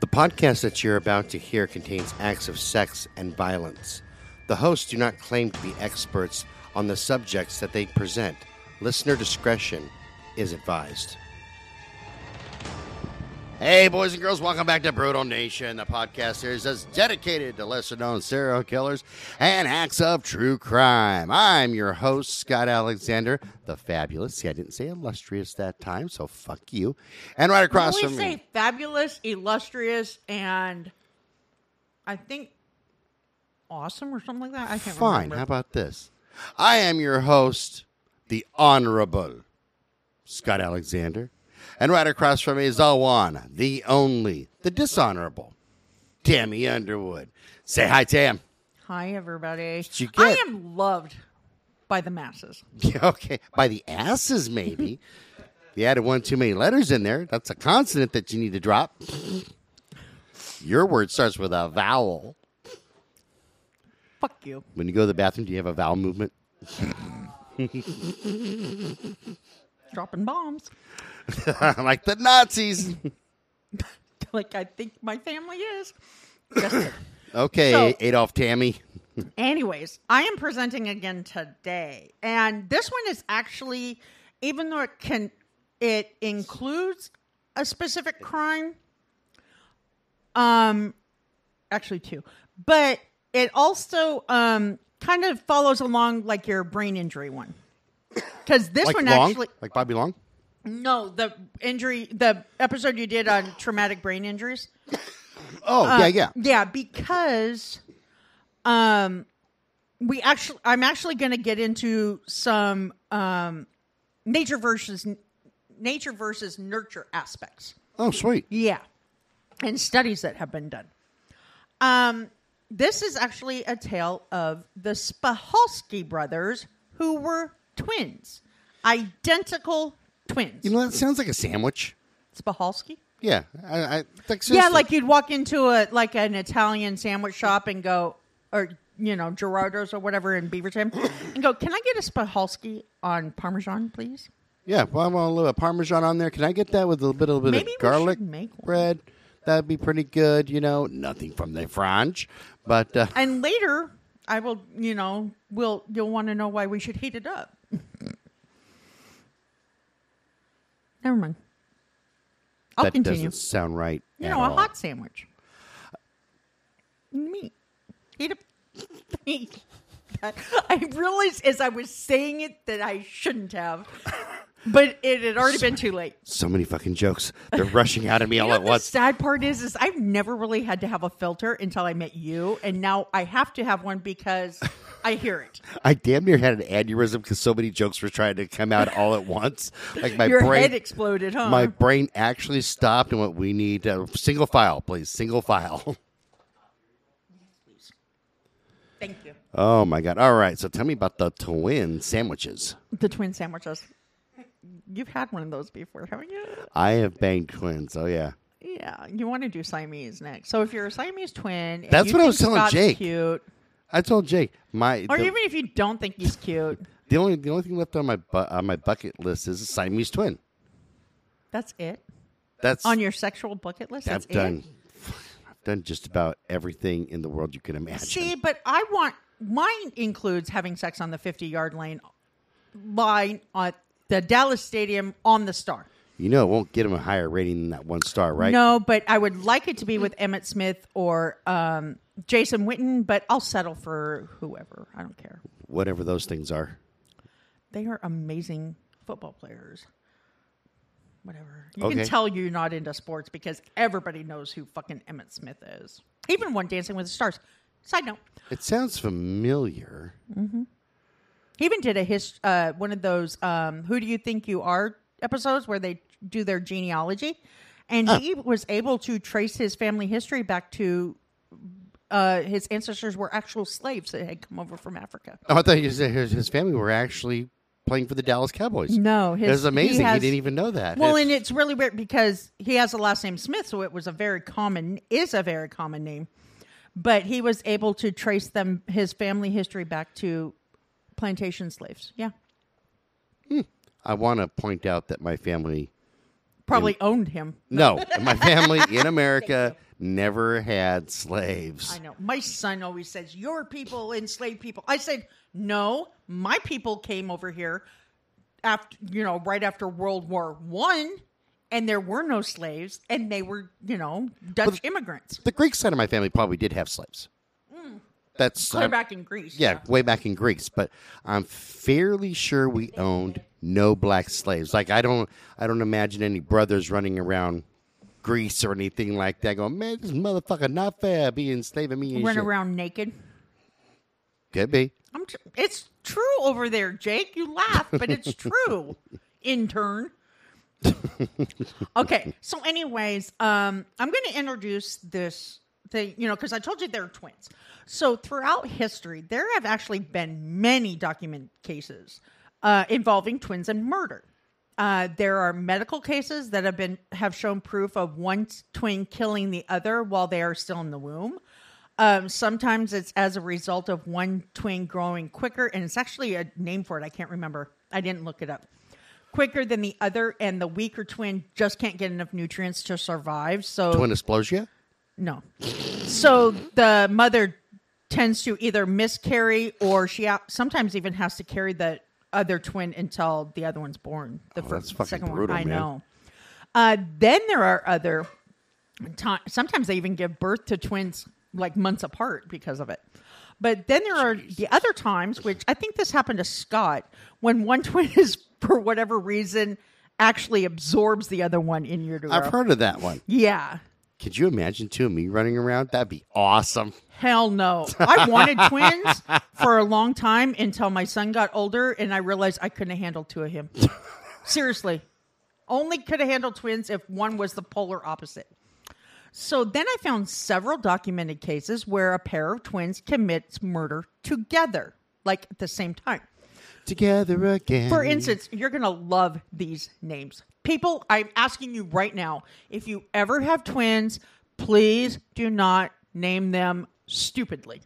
The podcast that you're about to hear contains acts of sex and violence. The hosts do not claim to be experts on the subjects that they present. Listener discretion is advised. Hey, boys and girls, welcome back to Brutal Nation, the podcast series that's dedicated to lesser known serial killers and acts of true crime. I'm your host, Scott Alexander, the fabulous. See, I didn't say illustrious that time, so fuck you. And right across we from say me. fabulous, illustrious, and I think awesome or something like that. I can't Fine. remember. How about this? I am your host, the Honorable Scott Alexander. And right across from me is the one, the only, the dishonorable, Tammy Underwood. Say hi, Tam. Hi, everybody. you I am loved by the masses. okay. By the asses, maybe. you added one too many letters in there. That's a consonant that you need to drop. Your word starts with a vowel. Fuck you. When you go to the bathroom, do you have a vowel movement? Dropping bombs. like the Nazis. like I think my family is. Okay, So- Adolf Tammy. Anyways, I am presenting again today, and this one is actually, even though it can, it includes a specific crime. Um, actually two, but it also um kind of follows along like your brain injury one, because this Like one Long? actually Like Bobby Long? No the injury the episode you did on traumatic brain injuries. Oh, yeah, yeah. Yeah, because um we actually I'm actually going to get into some um nature versus nature versus nurture aspects. Oh, sweet. Yeah. And studies that have been done. Um this is actually a tale of the Spahalski brothers who were twins. Identical twins. You know, that sounds like a sandwich. Spahalski? Yeah. I, I like Yeah, seriously. like you'd walk into a like an Italian sandwich shop and go, or you know Gerardo's or whatever in Beaverton, and go, "Can I get a Spahalski on Parmesan, please?" Yeah, well, I want a little bit of Parmesan on there. Can I get that with a little bit, a little bit Maybe of garlic should make one. bread? That'd be pretty good, you know. Nothing from the French, but uh, And later, I will, you know, we'll. you'll want to know why we should heat it up. Never mind. I'll that continue. doesn't sound right. You know, a all. hot sandwich. Meat. Heat up. meat. I realized as I was saying it that I shouldn't have, but it had already been too late. So many fucking jokes. They're rushing out at me all at once. sad part is, is I've never really had to have a filter until I met you, and now I have to have one because I hear it. I damn near had an aneurysm because so many jokes were trying to come out all at once. Like my Your brain, head exploded, huh? my brain actually stopped and what we need uh, single file, please, single file. Thank you. Oh my god! All right, so tell me about the twin sandwiches. The twin sandwiches. You've had one of those before, haven't you? I have banged twins. Oh yeah, Yeah, you want to do Siamese next. So if you're a Siamese twin, That's you what I was telling Scott's Jake. Cute, I told Jake my or the, even if you don't think he's cute, the only the only thing left on my bu- on my bucket list is a Siamese twin. that's it. That's On your sexual bucket list, I've that's done. I've done just about everything in the world you can imagine. See, but I want mine includes having sex on the 50 yard lane line at the Dallas Stadium on the Star. you know, it won't get him a higher rating than that one star, right? No, but I would like it to be with Emmitt Smith or um, Jason Witten, but I'll settle for whoever. I don't care. Whatever those things are. They are amazing football players. Whatever. You Okay. can tell you're not into sports because everybody knows who fucking Emmitt Smith is. Even one Dancing with the Stars. Side note. It sounds familiar. He even did a his uh, one of those um, "Who do you think you are?" episodes where they do their genealogy, and he was able to trace his family history back to uh, his ancestors were actual slaves that had come over from Africa. Oh, I thought his, his his family were actually playing for the Dallas Cowboys. No, his, it was amazing. He, has- didn't even know that. Well, It's- and it's really weird because he has a last name Smith, so it was a very common is a very common name. But he was able to trace them his family history back to plantation slaves. Yeah. Hmm. I want to point out that my family Probably owned him. No, my family in America never had slaves. I know. My son always says, Your people enslaved people. I said, No, my people came over here after you know, right after World War One, and there were no slaves, and they were, you know, Dutch immigrants. The Greek side of my family probably did have slaves. That's Clear I'm- back in Greece. yeah, way back in Greece, but I'm fairly sure we owned no black slaves. Like I don't, I don't imagine any brothers running around Greece or anything like that, going, "Man, this motherfucker not fair, being enslaving me." And Run shit." around naked. Could be. It's true over there, Jake. You laugh, but it's true. Intern. okay, so anyways, um, I'm going to introduce this thing, you know, because I told you they're twins. So throughout history, there have actually been many document cases uh, involving twins and murder. Uh, there are medical cases that have been have shown proof of one twin killing the other while they are still in the womb. Um, sometimes it's as a result of one twin growing quicker, and it's actually a name for it. I can't remember. I didn't look it up. Quicker than the other, and the weaker twin just can't get enough nutrients to survive. So Twin explosion. no. So the mother tends to either miscarry or she sometimes even has to carry the other twin until the other one's born. The Oh, first, that's fucking second brutal, one. I man. know. Uh, then there are other times. Sometimes they even give birth to twins like months apart because of it. But then there are the other times, which I think this happened to Scott, when one twin is for whatever reason actually absorbs the other one in utero. I've heard of that one. Yeah. Could you imagine two of me running around? That'd be awesome. Hell no. I wanted twins for a long time until my son got older and I realized I couldn't handle two of him. Seriously. Only could have handled twins if one was the polar opposite. So then I found several documented cases where a pair of twins commits murder together, like at the same time. Together again. For instance, you're going to love these names. People, I'm asking you right now if you ever have twins, please do not name them stupidly.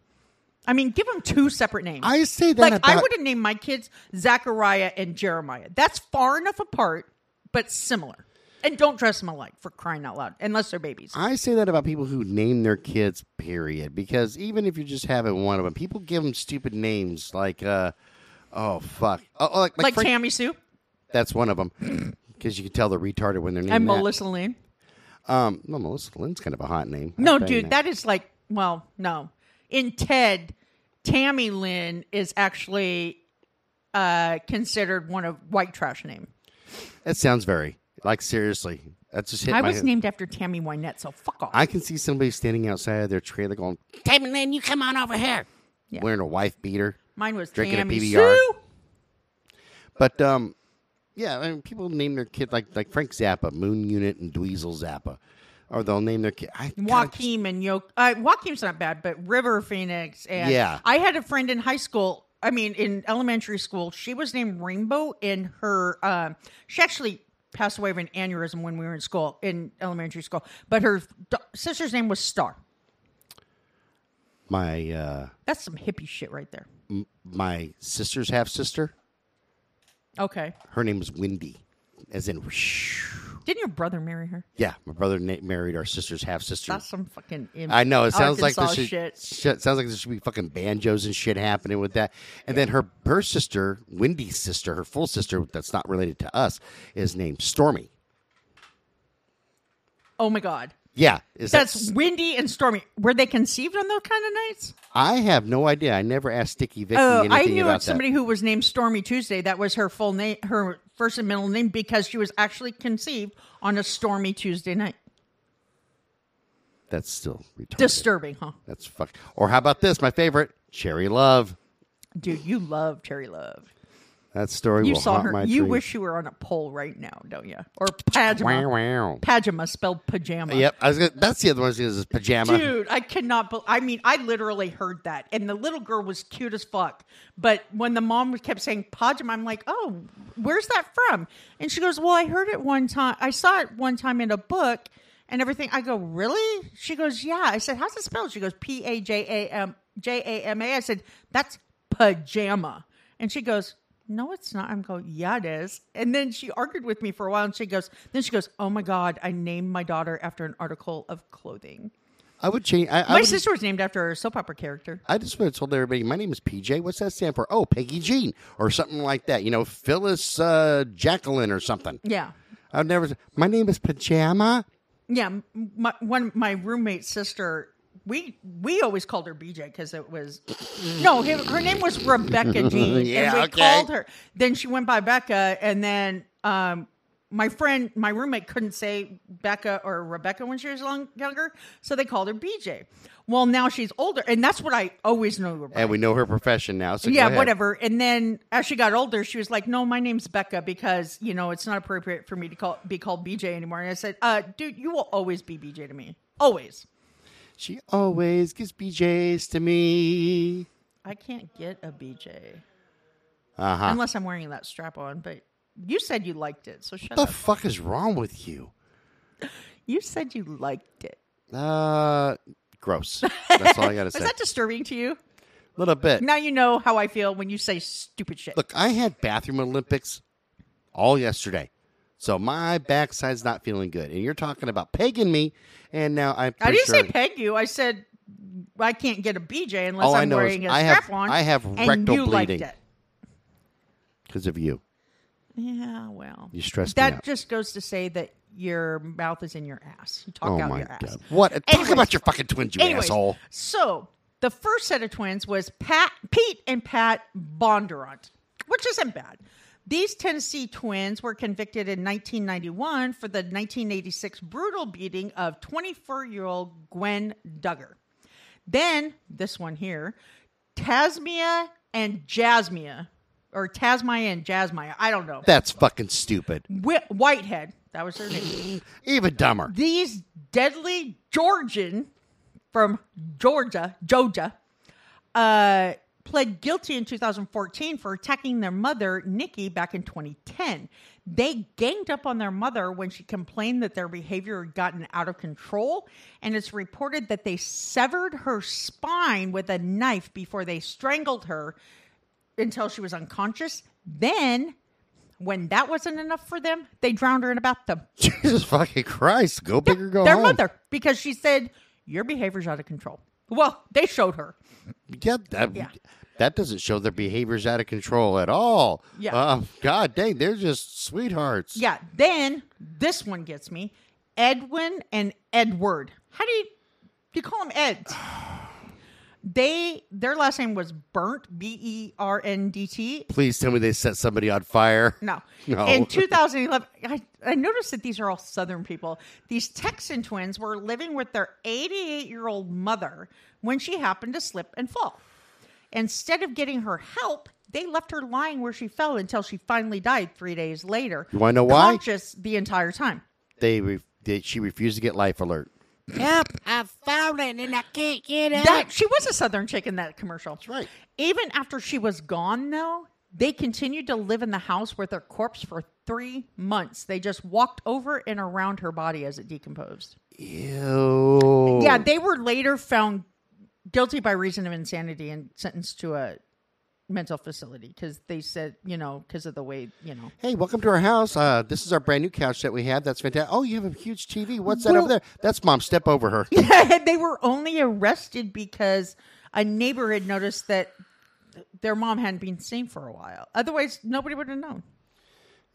I mean, give them two separate names. I say that like I would have named my kids Zachariah and Jeremiah. That's far enough apart, but similar. And don't dress them alike for crying out loud, unless they're babies. I say that about people who name their kids, period. Because even if you're just having one of them, people give them stupid names like, uh, oh, fuck. Oh, oh, like, like, Like Frank- Tammy Sue That's one of them. Because you can tell they're retarded when they're named and that. Melissa Lynn. Um, well, Melissa Lynn's kind of a hot name. No, dude, that is like, well, no. In Ted, Tammy Lynn is actually uh, considered one of white trash name. That sounds very like seriously. That's just hit I was named after Tammy Wynette, so fuck off. I can see somebody standing outside of their trailer going, "Tammy Lynn, you come on over here," Yeah. wearing a wife beater. Mine was drinking a Tammy PBR. Sue. But um, yeah, I mean, people name their kid like like Frank Zappa, Moon Unit, and Dweezil Zappa, or they'll name their kid I, Joaquin and Yo. Uh, Joaquin's not bad, but River Phoenix and Yeah. I had a friend in high school. I mean, in elementary school, she was named Rainbow. In her, um, she actually passed away of an aneurysm when we were in school in elementary school. But her d- sister's name was Star. My uh, That's some hippie shit right there. m- my sister's half sister, Okay. her name was Wendy, as in. Didn't your brother marry her? Yeah, my brother na- married our sister's half sister. That's some fucking. Im- I know it sounds like Arkansas there should, shit. shit. Sounds like there should be fucking banjos and shit happening with that. And then her her sister, Wendy's sister, her full sister, that's not related to us, is named Stormy. Oh my god. Yeah, is That's that, windy and stormy. Were they conceived on those kind of nights? I have no idea. I never asked Sticky Vicky Oh, anything I knew about somebody who was named Stormy Tuesday. That was her full name, her first and middle name, because she was actually conceived on a stormy Tuesday night. That's still retarded. Disturbing, huh? that's fuck. Or how about this? My favorite, Cherry Love. Dude, you love Cherry Love. That story You will saw haunt her. You wish you were on a pole right now, don't you? Or pajama. wow. Pajama spelled pajama. Yep, I was gonna, that's the other one. Says is pajama. Dude, I cannot. Be- I mean, I literally heard that, and the little girl was cute as fuck. But when the mom kept saying pajama, I'm like, oh, where's that from? And she goes, well, I heard it one time. I saw it one time in a book and everything. I go, really? She goes, yeah. I said, how's it spelled? She goes, P A J A M J A M A. I said, that's pajama. And she goes, no, it's not. I'm going, yeah, it is. And then she argued with me for a while and she goes, then she goes, oh my God, I named my daughter after an article of clothing. I would change. I, I My would, sister was named after a soap opera character. I just would have told everybody, my name is PJ. What's that stand for? Oh, Peggy Jean or something like that. You know, Phyllis uh, Jacqueline or something. Yeah. I've never. My name is Pajama. Yeah. My, one, my roommate's sister, we we always called her BJ because it was no, her, her name was Rebecca Jean, Yeah, and we okay. called her. Then she went by Becca, and then um, my friend, my roommate, couldn't say Becca or Rebecca when she was long, younger, so they called her BJ. Well, now she's older, and that's what I always her by. And we know her profession now. So yeah, whatever. And then as she got older, she was like, "No, my name's Becca because you know it's not appropriate for me to call be called BJ anymore." And I said, "Uh, dude, you will always be BJ to me, always." She always gives BJs to me. I can't get a BJ Uh huh. unless I'm wearing that strap on. But you said you liked it, so shut What the up. fuck is wrong with you? you said you liked it. Uh, gross. That's all I gotta say. Is that disturbing to you? A little bit. Now you know how I feel when you say stupid shit. Look, I had bathroom Olympics all yesterday, so my backside's not feeling good. And you're talking about pegging me, and now I'm. I didn't sure, say peg you. I said I can't get a BJ unless All I I'm wearing a I have- strap on. I have rectal you bleeding. because of you. Yeah, well, You stressed that just goes to say that your mouth is in your ass. You talk Oh out your ass. god! What? Talk Anyways. about your fucking twins, you Anyways, asshole. So the first set of twins was Pat, Pete, and Pat Bondurant, which isn't bad. These Tennessee twins were convicted in 1991 for the 1986 brutal beating of 24-year-old Gwen Duggar. Then this one here, Tasmiyah and Jasmiyah, or Tasmiyah and Jasmiyah, I don't know. That's fucking stupid. Whi- Whitehead, that was her name. Even dumber. These deadly Georgian from Georgia, Georgia, uh, pled guilty in 2014 for attacking their mother, Nikki, back in 2010. They ganged up on their mother when she complained that their behavior had gotten out of control, and it's reported that they severed her spine with a knife before they strangled her until she was unconscious. Then, when that wasn't enough for them, they drowned her in a bathtub Jesus fucking Christ! Go big or go their home. mother because she said your behavior's out of control. Well, they showed her. Yeah, that, Yeah. that doesn't show their behavior's out of control at all. Yeah. Um, God dang, they're just sweethearts. Yeah. Then this one gets me. Edwin and Edward. How do you do you call them Eds? They their last name was Berndt B E R N D T. Please tell me they set somebody on fire. No. No. In 2011, I, I noticed that these are all Southern people. These Texan twins were living with their 88 year old mother when she happened to slip and fall. Instead of getting her help, they left her lying where she fell until she finally died three days later. You wanna know why? Conscious the entire time. They, re- they she refused to get life alert. Help! I've fallen and I can't get up. That she was a Southern chick in that commercial. That's right. Even after she was gone, though, they continued to live in the house with her corpse for three months. They just walked over and around her body as it decomposed. Ew. Yeah, they were later found guilty by reason of insanity and sentenced to a mental facility because they said, you know, because of the way, you know. Hey, welcome to our house. Uh, this is our brand new couch that we have. That's fantastic. Oh, you have a huge TV. What's that Well- over there? That's mom. Step over her. they were only arrested because a neighbor had noticed that their mom hadn't been seen for a while. Otherwise, nobody would have known.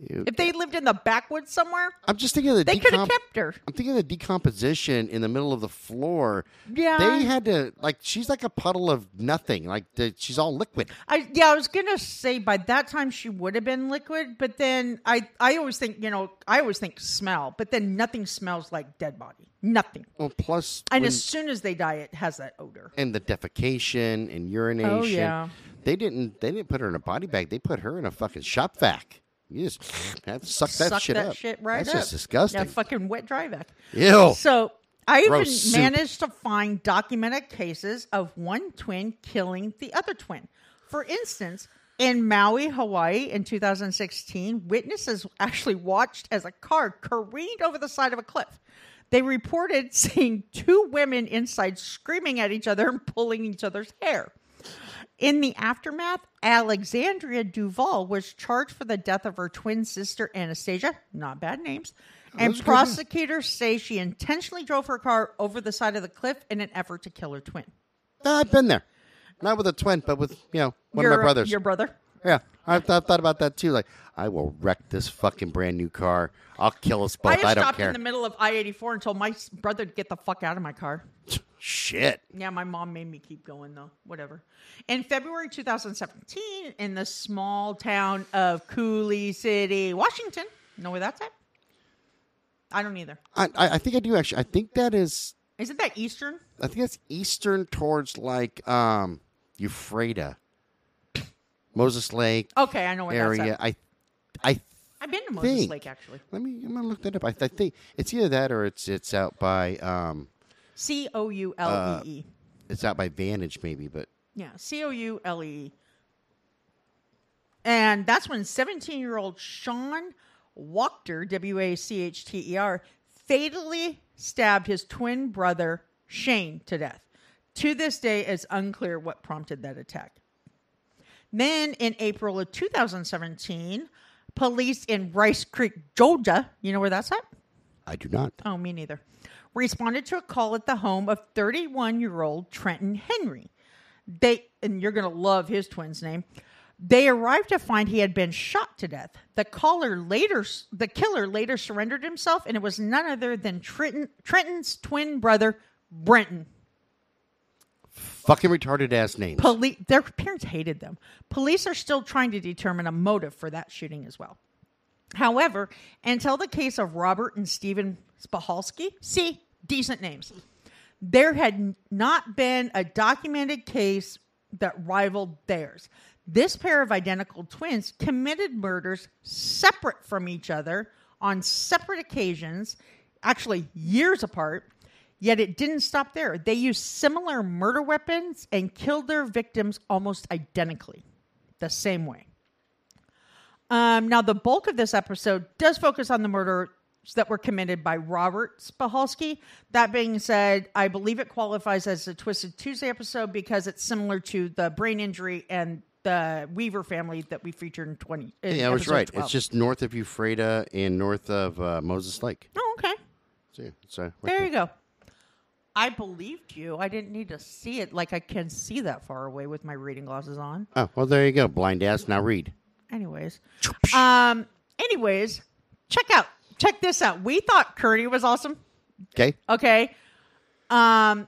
You- If they lived in the backwoods somewhere, I'm just thinking of the they could have kept her. I'm thinking of the decomposition in the middle of the floor. Yeah. They had to like she's like a puddle of nothing. Like the, she's all liquid. I yeah, I was gonna say by that time she would have been liquid, but then I I always think you know I always think smell, but then nothing smells like dead body, nothing. Well, plus And when- as soon as they die, it has that odor. and the defecation and urination. Oh, yeah. They didn't they didn't put her in a body bag. They put her in a fucking shop vac. You just have to suck that Suck shit that up. shit right That's up. just disgusting. Yeah, fucking wet dry vac. Ew. So I even Gross soup. managed to find documented cases of one twin killing the other twin. For instance, in Maui, Hawaii in 2016, witnesses actually watched as a car careened over the side of a cliff. They reported seeing two women inside screaming at each other and pulling each other's hair. In the aftermath, Alexandria Duval was charged for the death of her twin sister Anastasia, not bad names, and prosecutors say she intentionally drove her car over the side of the cliff in an effort to kill her twin. I've been there. Not with a twin, but with, you know, one your, of my uh, brothers. Your brother? Yeah, I've, th- thought about that too. Like, I will wreck this fucking brand new car. I'll kill us both. I I, don't stopped in the middle of I 84 and until my brother would get the fuck out of my car. Shit. Yeah, my mom made me keep going though. Whatever. In February 2017, in the small town of Coulee City, Washington. Know where that's at? I don't either. I, I, I think I do actually. I think that is. Isn't that Eastern? I think that's eastern towards like um Moses Lake Okay, I know where area. that's at. I, I I've been to Moses think- Lake actually. let me. I'm gonna look that up. I, I think it's either that or it's it's out by um C O U L E E. Uh, it's out by Vantage maybe, but Yeah, C O U L E E. And that's when 17 year old Sean Wachter, W A C H T E R, fatally stabbed his twin brother Shane to death. To this day, it's unclear what prompted that attack. Then in April of 2017, police in Rice Creek, Georgia, you know where that's at? I do not. Oh, me neither. Responded to a call at the home of 31 year old Trenton Henry. They, and you're going to love his twin's name. They arrived to find he had been shot to death. The caller later, the killer later surrendered himself, and it was none other than Trenton, Trenton's twin brother, Brenton. Fucking retarded ass names. Police, their parents hated them. Police are still trying to determine a motive for that shooting as well. However, until the case of Robert and Stephen Spahalski, see, decent names, there had not been a documented case that rivaled theirs. This pair of identical twins committed murders separate from each other on separate occasions, actually years apart. Yet it didn't stop there. They used similar murder weapons and killed their victims almost identically, the same way. Um, now, the bulk of this episode does focus on the murders that were committed by Robert Spahalski. That being said, I believe it qualifies as a Twisted Tuesday episode because it's similar to the brain injury and the Weaver family that we featured in 20. in yeah, I was right. 12. It's just north of Ephrata and north of uh, Moses Lake. Oh, okay. See, so right There you go. I believed you. I didn't need to see it like I can see that far away with my reading glasses on. Oh, well, there you go. Blind ass. Now read. Anyways, um, anyways, check out check this out. We thought Kearney was awesome. Okay. Okay, um,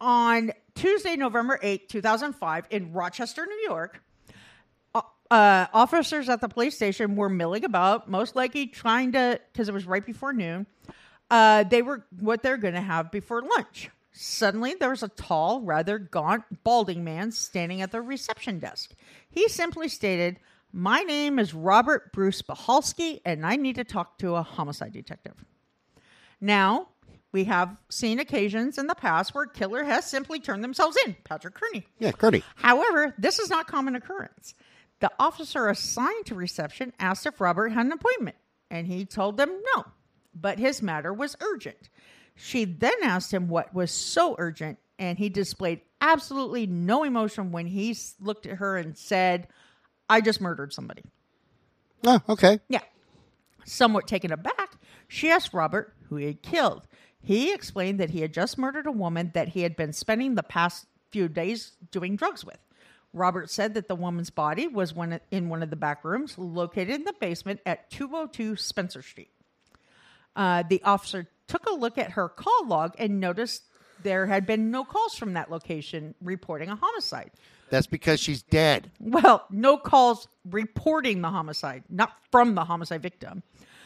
on Tuesday, November eighth, two thousand five, in Rochester, New York. uh, Uh, officers at the police station were milling about, most likely trying to, because it was right before noon. Uh, they were what they're going to have before lunch. Suddenly, there was a tall, rather gaunt, balding man standing at the reception desk. He simply stated, "My name is Robert Bruce Spahalski, and I need to talk to a homicide detective." Now, we have seen occasions in the past where killer has simply turned themselves in. Patrick Kearney. Yeah, Kearney. However, this is not common occurrence. The officer assigned to reception asked if Robert had an appointment, and he told them no, but his matter was urgent. She then asked him what was so urgent, and he displayed absolutely no emotion when he looked at her and said, I just murdered somebody. Oh, okay. Yeah. Somewhat taken aback, she asked Robert who he had killed. He explained that he had just murdered a woman that he had been spending the past few days doing drugs with. Robert said that the woman's body was one in one of the back rooms located in the basement at 202 Spencer Street. Uh, the officer took a look at her call log and noticed there had been no calls from that location reporting a homicide. That's because she's dead. Well, no calls reporting the homicide, not from the homicide victim.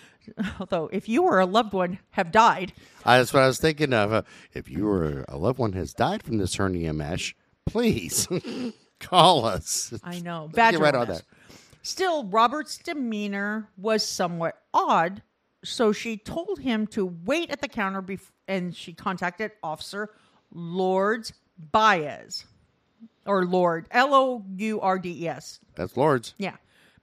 Although, if you or a loved one have died, Uh, that's what I was thinking of. Uh, if you or a loved one has died from this hernia mesh, please call us. I know, Get badger right on on that. Still, Robert's demeanor was somewhat odd, so she told him to wait at the counter, bef- and she contacted Officer Lourdes Baez, or Lord L O U R D E S. That's Lord's. Yeah,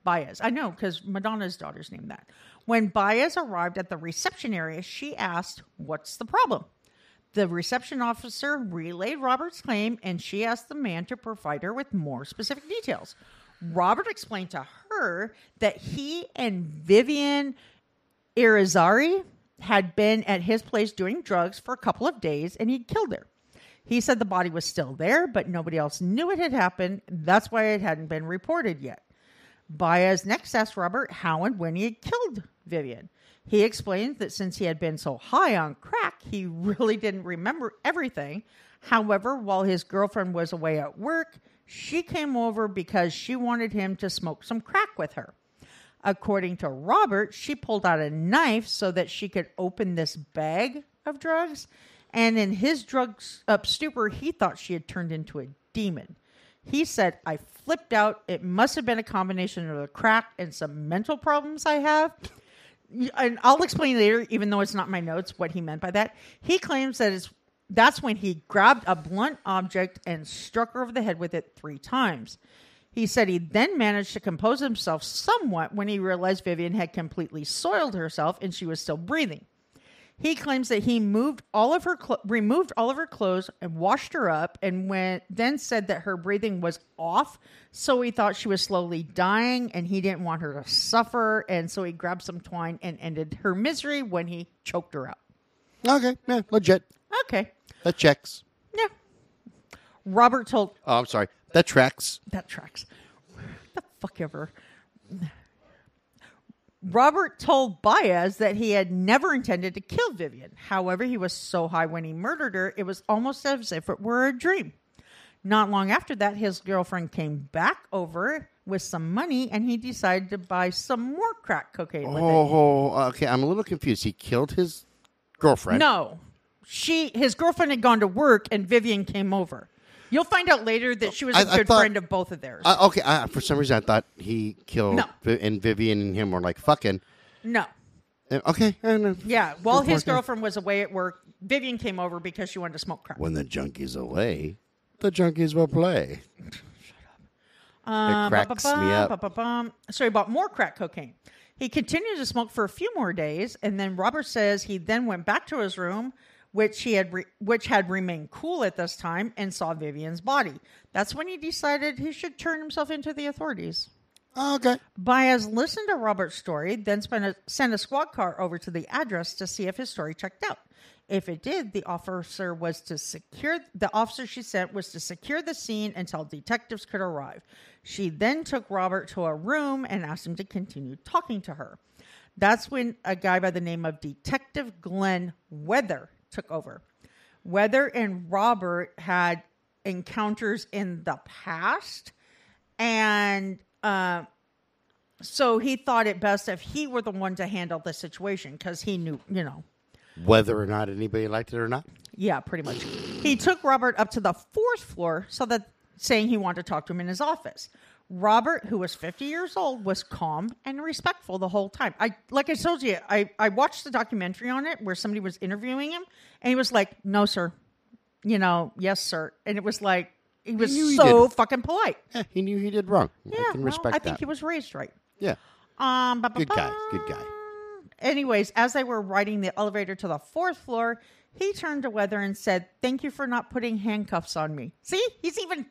Baez. I know because Madonna's daughter's named that. When Baez arrived at the reception area, she asked, What's the problem? The reception officer relayed Robert's claim and she asked the man to provide her with more specific details. Robert explained to her that he and Vivian Irizarry had been at his place doing drugs for a couple of days and he'd killed her. He said the body was still there, but nobody else knew it had happened. That's why it hadn't been reported yet. Baez next asked Robert how and when he had killed Vivian. He explained that since he had been so high on crack, he really didn't remember everything. However, while his girlfriend was away at work, she came over because she wanted him to smoke some crack with her. According to Robert, she pulled out a knife so that she could open this bag of drugs. And in his drug up stupor, he thought she had turned into a demon. He said, I flipped out. It must have been a combination of the crack and some mental problems I have. And I'll explain later, even though it's not my notes, what he meant by that. He claims that it's that's when he grabbed a blunt object and struck her over the head with it three times. He said he then managed to compose himself somewhat when he realized Vivian had completely soiled herself and she was still breathing. He claims that he moved all of her removed all of her clothes and washed her up and went then said that her breathing was off so he thought she was slowly dying and he didn't want her to suffer and so he grabbed some twine and ended her misery when he choked her out. Okay, yeah, legit. Okay. That checks. Yeah. Robert told Oh, I'm sorry. That tracks. that tracks. The fuck ever. Robert told Baez that he had never intended to kill Vivian. However, he was so high when he murdered her, it was almost as if it were a dream. Not long after that, his girlfriend came back over with some money and he decided to buy some more crack cocaine with it. Oh, okay. I'm a little confused. He killed his girlfriend. No. She his girlfriend had gone to work and Vivian came over. You'll find out later that she was a I- I good thought- friend of both of theirs. Uh, okay. I, for some reason, I thought he killed No. Vi- and Vivian and him were like fucking. no. Uh, Okay. I know. Yeah, while his girlfriend was away at work, Vivian came over because she wanted to smoke crack. When the junkie's away, the junkies will play. Um, it cracks me up. ba-ba-bum. So he bought more crack cocaine. He continued to smoke for a few more days, and then Robert says he then went back to his room, which he had re- which had remained cool at this time, and saw Vivian's body. That's when he decided he should turn himself into the authorities. Oh, okay. Baez listened to Robert's story, then spent a, sent a squad car over to the address to see if his story checked out. If it did, the officer was to secure the officer she sent was to secure the scene until detectives could arrive. She then took Robert to a room and asked him to continue talking to her. That's when a guy by the name of Detective Glenn Weather took over. Weather and Robert had encounters in the past, and uh, so he thought it best if he were the one to handle the situation because he knew, you know, Whether or not anybody liked it or not. yeah, pretty much. He took Robert up to the fourth floor so that saying he wanted to talk to him in his office. Robert, who was 50 years old, was calm and respectful the whole time. I like I told you, I, I watched the documentary on it where somebody was interviewing him and he was like, No, sir. You know, yes, sir. And it was like he was knew he so did. fucking polite. Eh, he knew he did wrong. Yeah, I can well, respect I that. think he was raised right. yeah. Um, Good guy, good guy. Anyways, as they were riding the elevator to the fourth floor, he turned to Weather and said, "Thank you for not putting handcuffs on me." See, he's even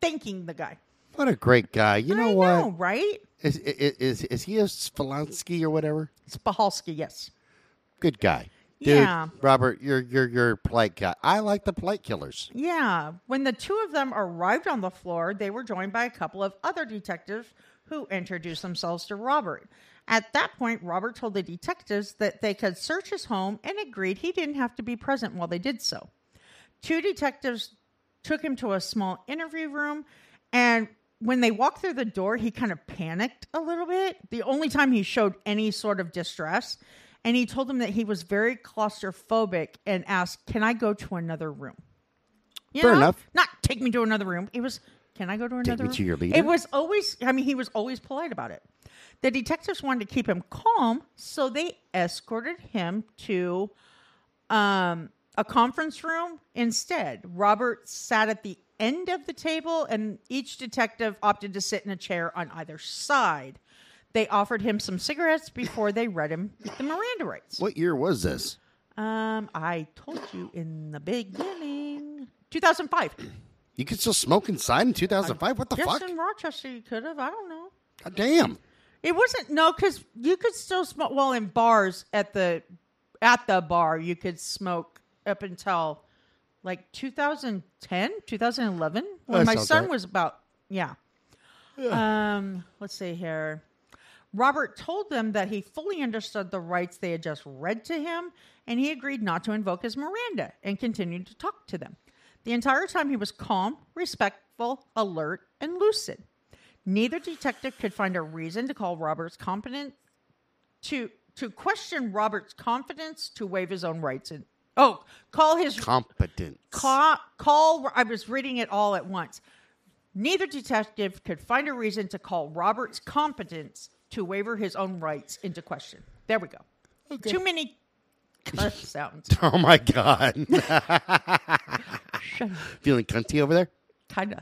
thanking the guy. What a great guy. You know I what? know, right? Is, is is is he a Spalansky or whatever? Spahalski, yes. Good guy. Dude, Yeah. Robert, you're you're you're polite guy. I like the polite killers. Yeah. When the two of them arrived on the floor, they were joined by a couple of other detectives who introduced themselves to Robert. At that point, Robert told the detectives that they could search his home and agreed he didn't have to be present while they did so. Two detectives took him to a small interview room, and when they walked through the door, he kind of panicked a little bit. The only time he showed any sort of distress. And he told them that he was very claustrophobic and asked, Can I go to another room? You Fair enough. Not take me to another room. It was, Can I go to another take me room? to your leader? It was always, I mean, he was always polite about it. The detectives wanted to keep him calm, so they escorted him to um, a conference room instead. Robert sat at the end of the table, and each detective opted to sit in a chair on either side. They offered him some cigarettes before they read him the Miranda rights. What year was this? Um, I told you in the beginning. 2005. You could still smoke inside in 2005. What the Yes, fuck? in Rochester you could have. I don't know. God damn. It wasn't no, because you could still smoke. Well, in bars at the at the bar, you could smoke up until like 2010, 2011, when my son right. was about yeah. Um, let's see here. Robert told them that he fully understood the rights they had just read to him, and he agreed not to invoke his Miranda and continued to talk to them. The entire time he was calm, respectful, alert, and lucid. Neither detective could find a reason to call Robert's competent to to question Robert's confidence to waive his own rights and oh, call his Competent. call, call I was reading it all at once. Neither detective could find a reason to call Robert's competence to waiver his own rights into question. There we go. Too many cuss sounds. Oh my god. Feeling cunty over there? kind of.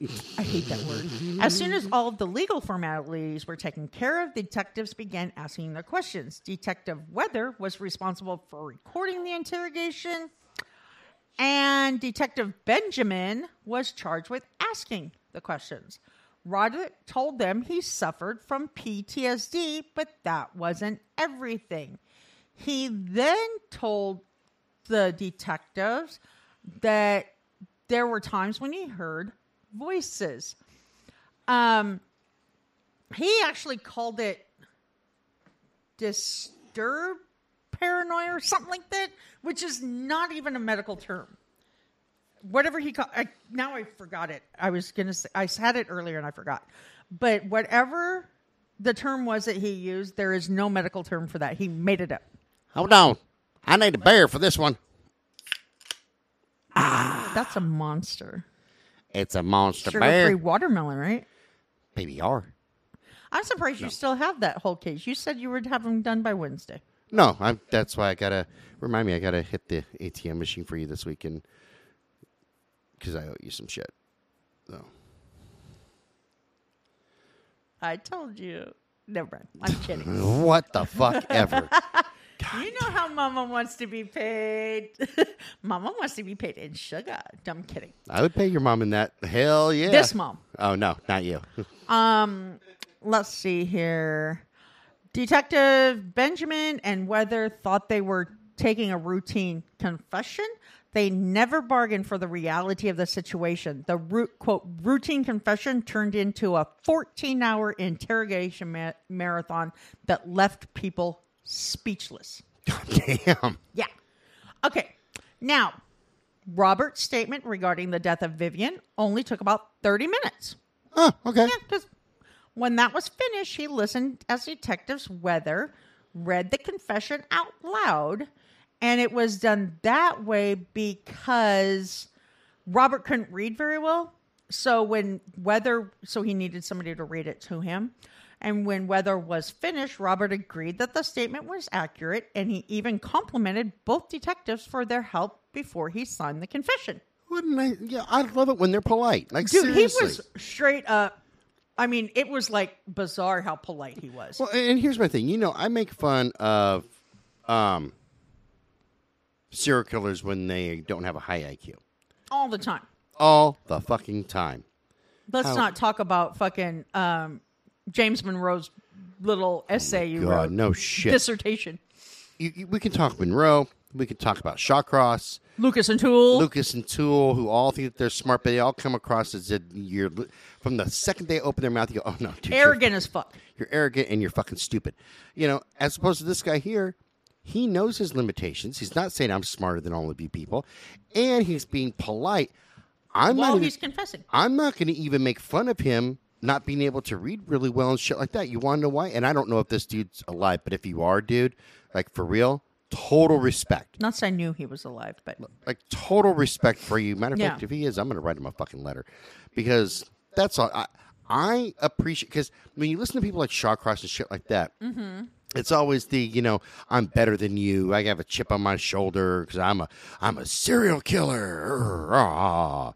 I hate that word. As soon as all of the legal formalities were taken care of, detectives began asking their questions. Detective Weather was responsible for recording the interrogation, and Detective Benjamin was charged with asking the questions. Roderick told them he suffered from PTSD, but that wasn't everything. He then told the detectives that there were times when he heard voices. Um, he actually called it disturbed paranoia or something like that, which is not even a medical term. Whatever he called, I, now I forgot it. I was gonna say I had it earlier and I forgot, but whatever the term was that he used, there is no medical term for that. He made it up. Hold on. I need a bear for this one. Ah, That's a monster. It's a monster Sugar-free bear. watermelon, right? PBR. I'm surprised you still have that whole case. You said you would have them done by Wednesday. No, I'm, that's why I gotta remind me. I gotta hit the ATM machine for you this weekend because I owe you some shit. So I told you. Never mind. I'm kidding. what the fuck ever? you know how Mama wants to be paid. Mama wants to be paid in sugar. I'm kidding. I would pay your mom in that. Hell yeah. This mom. Oh no, not you. Um, let's see here. Detective Benjamin and Weather thought they were taking a routine confession. They never bargained for the reality of the situation. The root, quote routine confession turned into a 14-hour interrogation ma- marathon that left people speechless. Damn. Yeah. Okay. Now, Robert's statement regarding the death of Vivian only took about 30 minutes. Oh, okay. Yeah, because when that was finished, he listened as detectives Weather read the confession out loud, and it was done that way because Robert couldn't read very well. So when Weather, so he needed somebody to read it to him. And when Weather was finished, Robert agreed that the statement was accurate, and he even complimented both detectives for their help before he signed the confession. Wouldn't I? Yeah, I love it when they're polite. Like Dude, seriously. he was straight up. I mean, it was like bizarre how polite he was. Well, and here's my thing. You know, I make fun of um, serial killers when they don't have a high IQ all the time. all the fucking time. Let's How- not talk about fucking um, James Monroe's little essay you God, wrote, no shit. dissertation. You, you- we can talk Monroe. We can talk about Shawcross, Lucas and Toole. Lucas, and Toole, who all think that they're smart, but they all come across as a, you're from the second they open their mouth, you go, "Oh no, dude, arrogant as fuck. You're arrogant and you're fucking stupid. You know, as opposed to this guy here, he knows his limitations. He's not saying I'm smarter than all of you people, and he's being polite. I'm not. While even- he's confessing. I'm not going to even make fun of him not being able to read really well and shit like that. You want to know why? And I don't know if this dude's alive, but if you are, dude, like for real, total respect. Not that I knew he was alive, but Like total respect for you. Matter of Yeah. fact, if he is, I'm going to write him a fucking letter because that's all. I, I appreciate because when you listen to people like Shawcross and shit like that, Mm-hmm. it's always the you know I'm better than you. I have a chip on my shoulder because I'm a I'm a serial killer ah,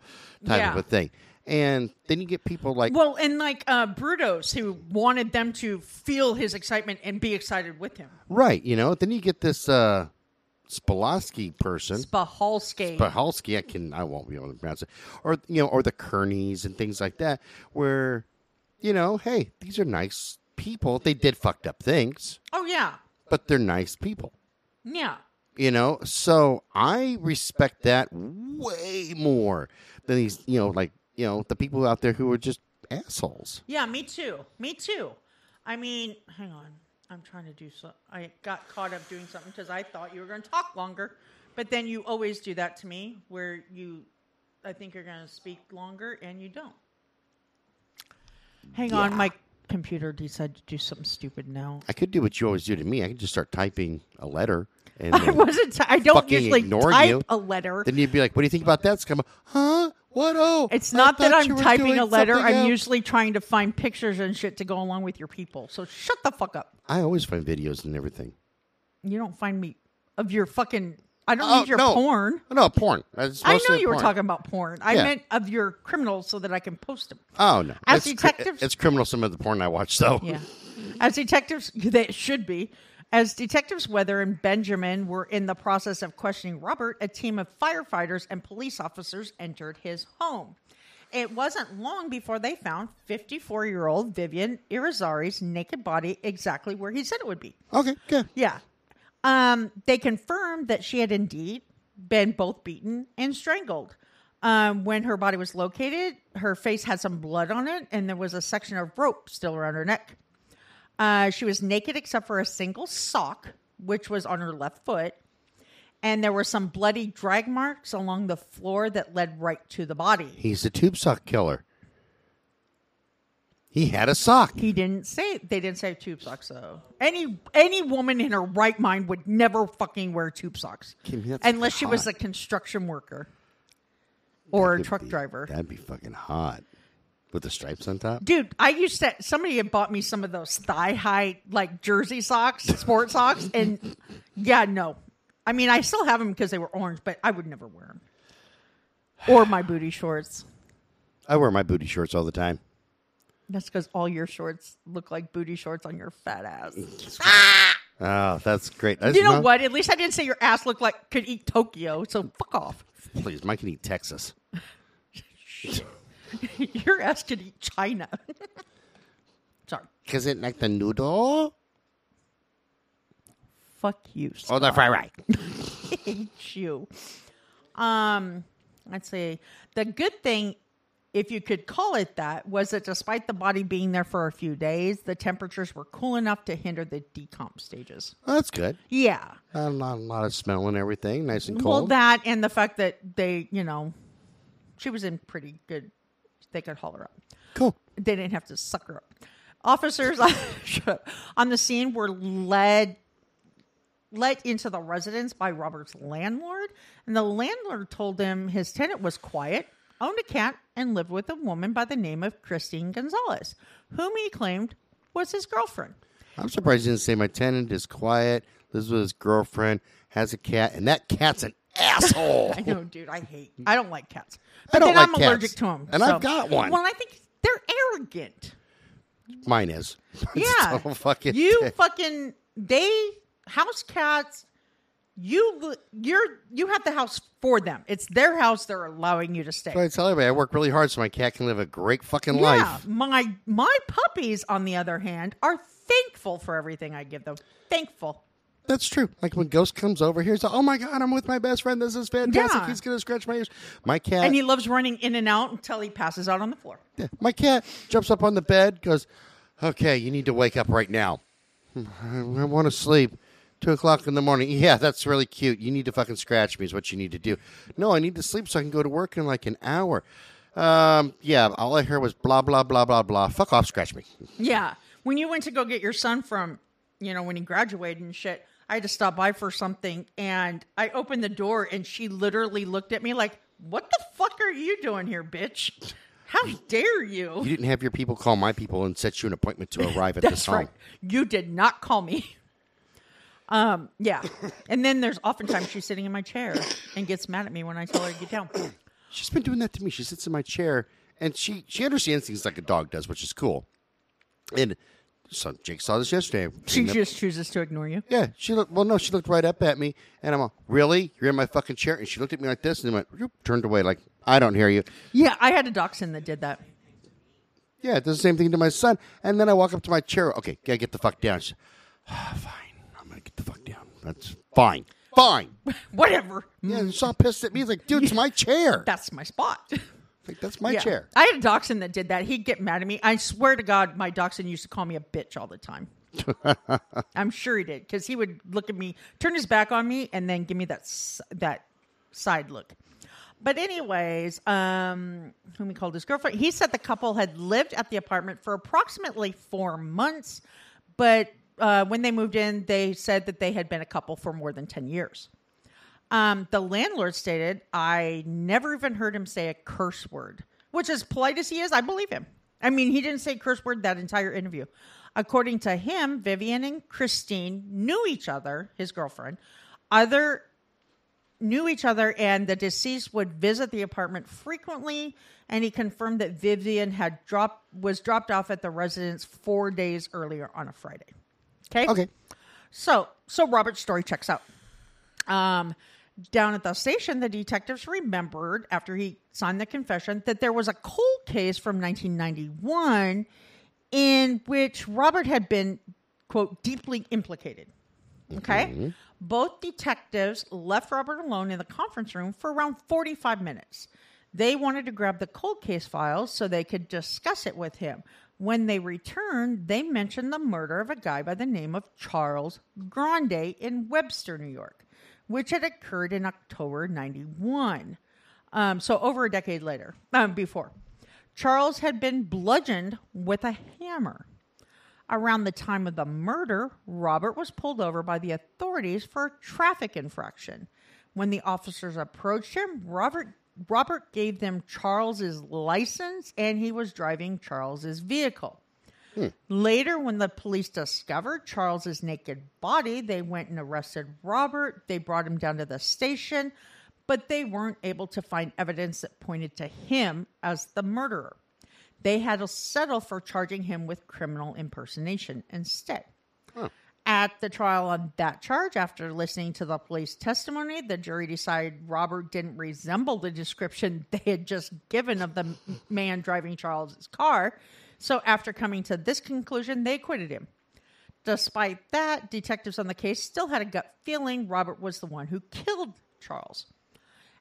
type Yeah. of a thing. And then you get people like well, and like uh, Brutos, who wanted them to feel his excitement and be excited with him. Right, you know. Then you get this uh Spolowski person. Spahalski. Pahalski, I can I won't be able to pronounce it. Or you know, or the Kearneys and things like that, where, you know, hey, these are nice people. They did fucked up things, oh yeah, but they're nice people. yeah. You know, so I respect that way more than these, you know, like, you know, the people out there who are just assholes. Yeah, me too. Me too. I mean, hang on. I'm trying to do so. I got caught up doing something because I thought you were going to talk longer, but then you always do that to me, where you, I think you're going to speak longer and you don't. Hang on, my computer decided to do something stupid now. I could do what you always do to me. I could just start typing a letter and I wasn't. T- I don't usually ignore type you. a letter. then you'd be like, "What do you think about that?" It's come, huh? What? Oh, It's I not that I'm typing a letter. I'm else." usually trying to find pictures and shit to go along with your people. So shut the fuck up. I always find videos and everything. You don't find me of your fucking. I don't Oh, need your no. porn. No, porn. It's I know mostly you were talking about porn. I Yeah. meant of your criminals so that I can post them. Oh no, As it's, cri- detectives- it's criminal. Some of the porn I watch, though. Yeah. As detectives, they should be. As detectives Weather and Benjamin were in the process of questioning Robert, a team of firefighters and police officers entered his home. It wasn't long before they found 54 year old Vivian Irizarry's naked body exactly where he said it would be. Okay. Good. Yeah. Um, they confirmed that she had indeed been both beaten and strangled. Um, when her body was located, her face had some blood on it, and there was a section of rope still around her neck. Uh, she was naked except for a single sock, which was on her left foot. And there were some bloody drag marks along the floor that led right to the body. He's a tube sock killer. He had a sock. He didn't say they didn't say tube socks though. Any any woman in her right mind would never fucking wear tube socks Kim, unless she was a construction worker or a That'd truck be- driver. That'd be fucking hot. With the stripes on top. Dude, I used to somebody had bought me some of those thigh high like jersey socks, sport socks, and yeah, no. I mean, I still have them because they were orange, but I would never wear them. Or my booty shorts. I wear my booty shorts all the time. That's because all your shorts look like booty shorts on your fat ass. Oh, that's great. I You know no, what? At least I didn't say your ass looked like could eat Tokyo. So fuck off. Please, Mike can eat Texas. your ass could eat China. Sorry. Cause it like the noodle. Fuck you. Oh, Scott. the fried right. hate you. Um, let's see. The good thing, if you could call it that, was that despite the body being there for a few days, the temperatures were cool enough to hinder the decomp stages. Oh, that's good. Yeah. Uh, not a lot of smell and everything. Nice and cold. Well, that and the fact that they, you know, she was in pretty good. They could haul her up. cool. They didn't have to suck her up. Officers on the scene were led let into the residence by Robert's landlord, and the landlord told him his tenant was quiet, owned a cat, and lived with a woman by the name of Christine Gonzalez, whom he claimed was his girlfriend. I'm surprised you didn't say my tenant is quiet, lives with his girlfriend, has a cat, and that cat's an asshole. I know, dude. I hate. I don't like cats. I But don't then like I'm cats. allergic to them. And I've got one. Well, I think they're arrogant. Mine is. It's Yeah. fucking you dick. fucking they house cats. You you're you have the house for them. It's their house. They're allowing you to stay. So I tell everybody I work really hard so my cat can live a great fucking Yeah, life. my my puppies, on the other hand, are thankful for everything I give them. Thankful. That's true. Like when Ghost comes over here, he's like, "Oh my god, I'm with my best friend. This is fantastic. Yeah. He's gonna scratch my ears." My cat, And he loves running in and out until he passes out on the floor. Yeah. My cat jumps up on the bed, goes, "Okay, you need to wake up right now. I, want to sleep. Two o'clock in the morning. Yeah, that's really cute. You need to fucking scratch me. Is what you need to do. No, I need to sleep so I can go to work in like an hour. Um, yeah. All I heard was blah blah blah blah blah. Fuck off, scratch me. Yeah. When you went to go get your son from, you know, when he graduated and shit, I had to stop by for something and I opened the door and she literally looked at me like, What the fuck are you doing here, bitch? How dare you? You didn't have your people call my people and set you an appointment to arrive at this home. right. You did not call me. Um, yeah. And then there's oftentimes she's sitting in my chair and gets mad at me when I tell her to get down. She's been doing that to me. She sits in my chair and she she understands things like a dog does, which is cool. And so Jake saw this yesterday. She up- just chooses to ignore you. yeah, she looked. Well, no, she looked right up at me, and I'm like, really? You're in my fucking chair? And she looked at me like this, and went, "Whoop," turned away, like I don't hear you. Yeah, I had a dachshund that did that. Yeah, it does the same thing to my son. And then I walk up to my chair. Okay, gotta get the fuck down. She, ah, fine, I'm gonna get the fuck down. That's fine, fine. Whatever. Yeah, and Sean pissed at me. He's like, dude, it's my chair. That's my spot. Like, that's my Yeah. chair. I had a dachshund that did that. He'd get mad at me. I swear to God, my dachshund used to call me a bitch all the time. I'm sure he did because he would look at me, turn his back on me, and then give me that that side look. But anyways, um, whom he called his girlfriend, he said the couple had lived at the apartment for approximately four months, but uh, when they moved in, they said that they had been a couple for more than ten years. Um, the landlord stated, I never even heard him say a curse word, which, as polite as he is, I believe him. I mean, he didn't say curse word that entire interview. According to him, Vivian and Christine knew each other, his girlfriend, other knew each other, and the deceased would visit the apartment frequently. And he confirmed that Vivian had dropped was dropped off at the residence four days earlier on a Friday. Okay. Okay. So, so Robert's story checks out. Um, down at the station, the detectives remembered after he signed the confession that there was a cold case from 1991 in which Robert had been, quote, deeply implicated. Okay. Mm-hmm. Both detectives left Robert alone in the conference room for around 45 minutes. They wanted to grab the cold case files so they could discuss it with him. When they returned, they mentioned the murder of a guy by the name of Charles Grande in Webster, New York, which had occurred in October 91. Um, so over a decade later, um, before. Charles had been bludgeoned with a hammer. Around the time of the murder, Robert was pulled over by the authorities for a traffic infraction. When the officers approached him, Robert Robert gave them Charles's license and he was driving Charles's vehicle. Hmm. Later, when the police discovered Charles's naked body, they went and arrested Robert. They brought him down to the station, but they weren't able to find evidence that pointed to him as the murderer. They had to settle for charging him with criminal impersonation instead. At the trial on that charge, after listening to the police testimony, the jury decided Robert didn't resemble the description they had just given of the man driving Charles's car. So, after coming to this conclusion, they acquitted him. Despite that, detectives on the case still had a gut feeling Robert was the one who killed Charles.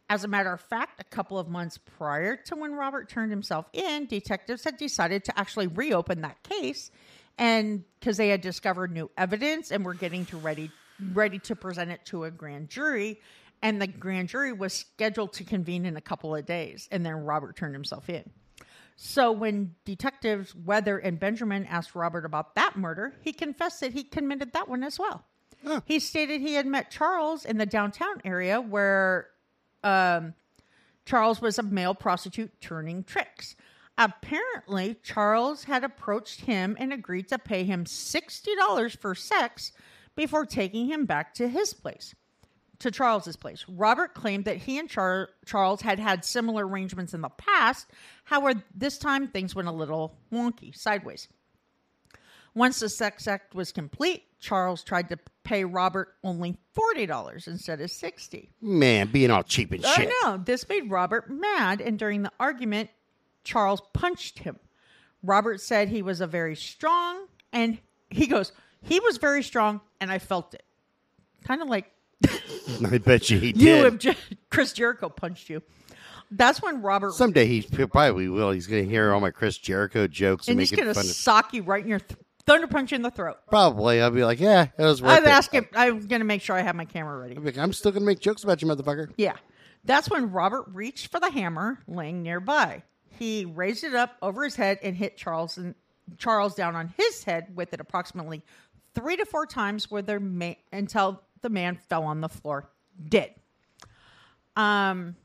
As a matter of fact, a couple of months prior to when Robert turned himself in, detectives had decided to actually reopen that case and because they had discovered new evidence and were getting to ready ready to present it to a grand jury and the grand jury was scheduled to convene in a couple of days and then Robert turned himself in. So when detectives Weather and Benjamin asked Robert about that murder, he confessed that he committed that one as well. He stated he had met Charles in the downtown area where um, Charles was a male prostitute turning tricks. Apparently, Charles had approached him and agreed to pay him $60 for sex before taking him back to his place, to Charles's place. Robert claimed that he and Char- Charles had had similar arrangements in the past. However, this time things went a little wonky, sideways. Once the sex act was complete, Charles tried to pay Robert only $40 instead of 60 Man, being all cheap and shit. I know. This made Robert mad, and during the argument, Charles punched him. Robert said he was a very strong, and he goes, he was very strong, and I felt it. Kind of like I bet you he you, did. Chris Jericho punched you. That's when Robert, Someday he probably will. He's going to hear all my Chris Jericho jokes and, and make he's it going to fun. to- sock you right in your th- thunder punch you in the throat. Probably. I'll be like, yeah, it was worth I've it. him. I'm going to make sure I have my camera ready. I'll be like, I'm still going to make jokes about you, motherfucker. Yeah. That's when Robert reached for the hammer laying nearby. He raised it up over his head and hit Charles and Charles down on his head with it approximately three to four times where the ma- until the man fell on the floor dead. Um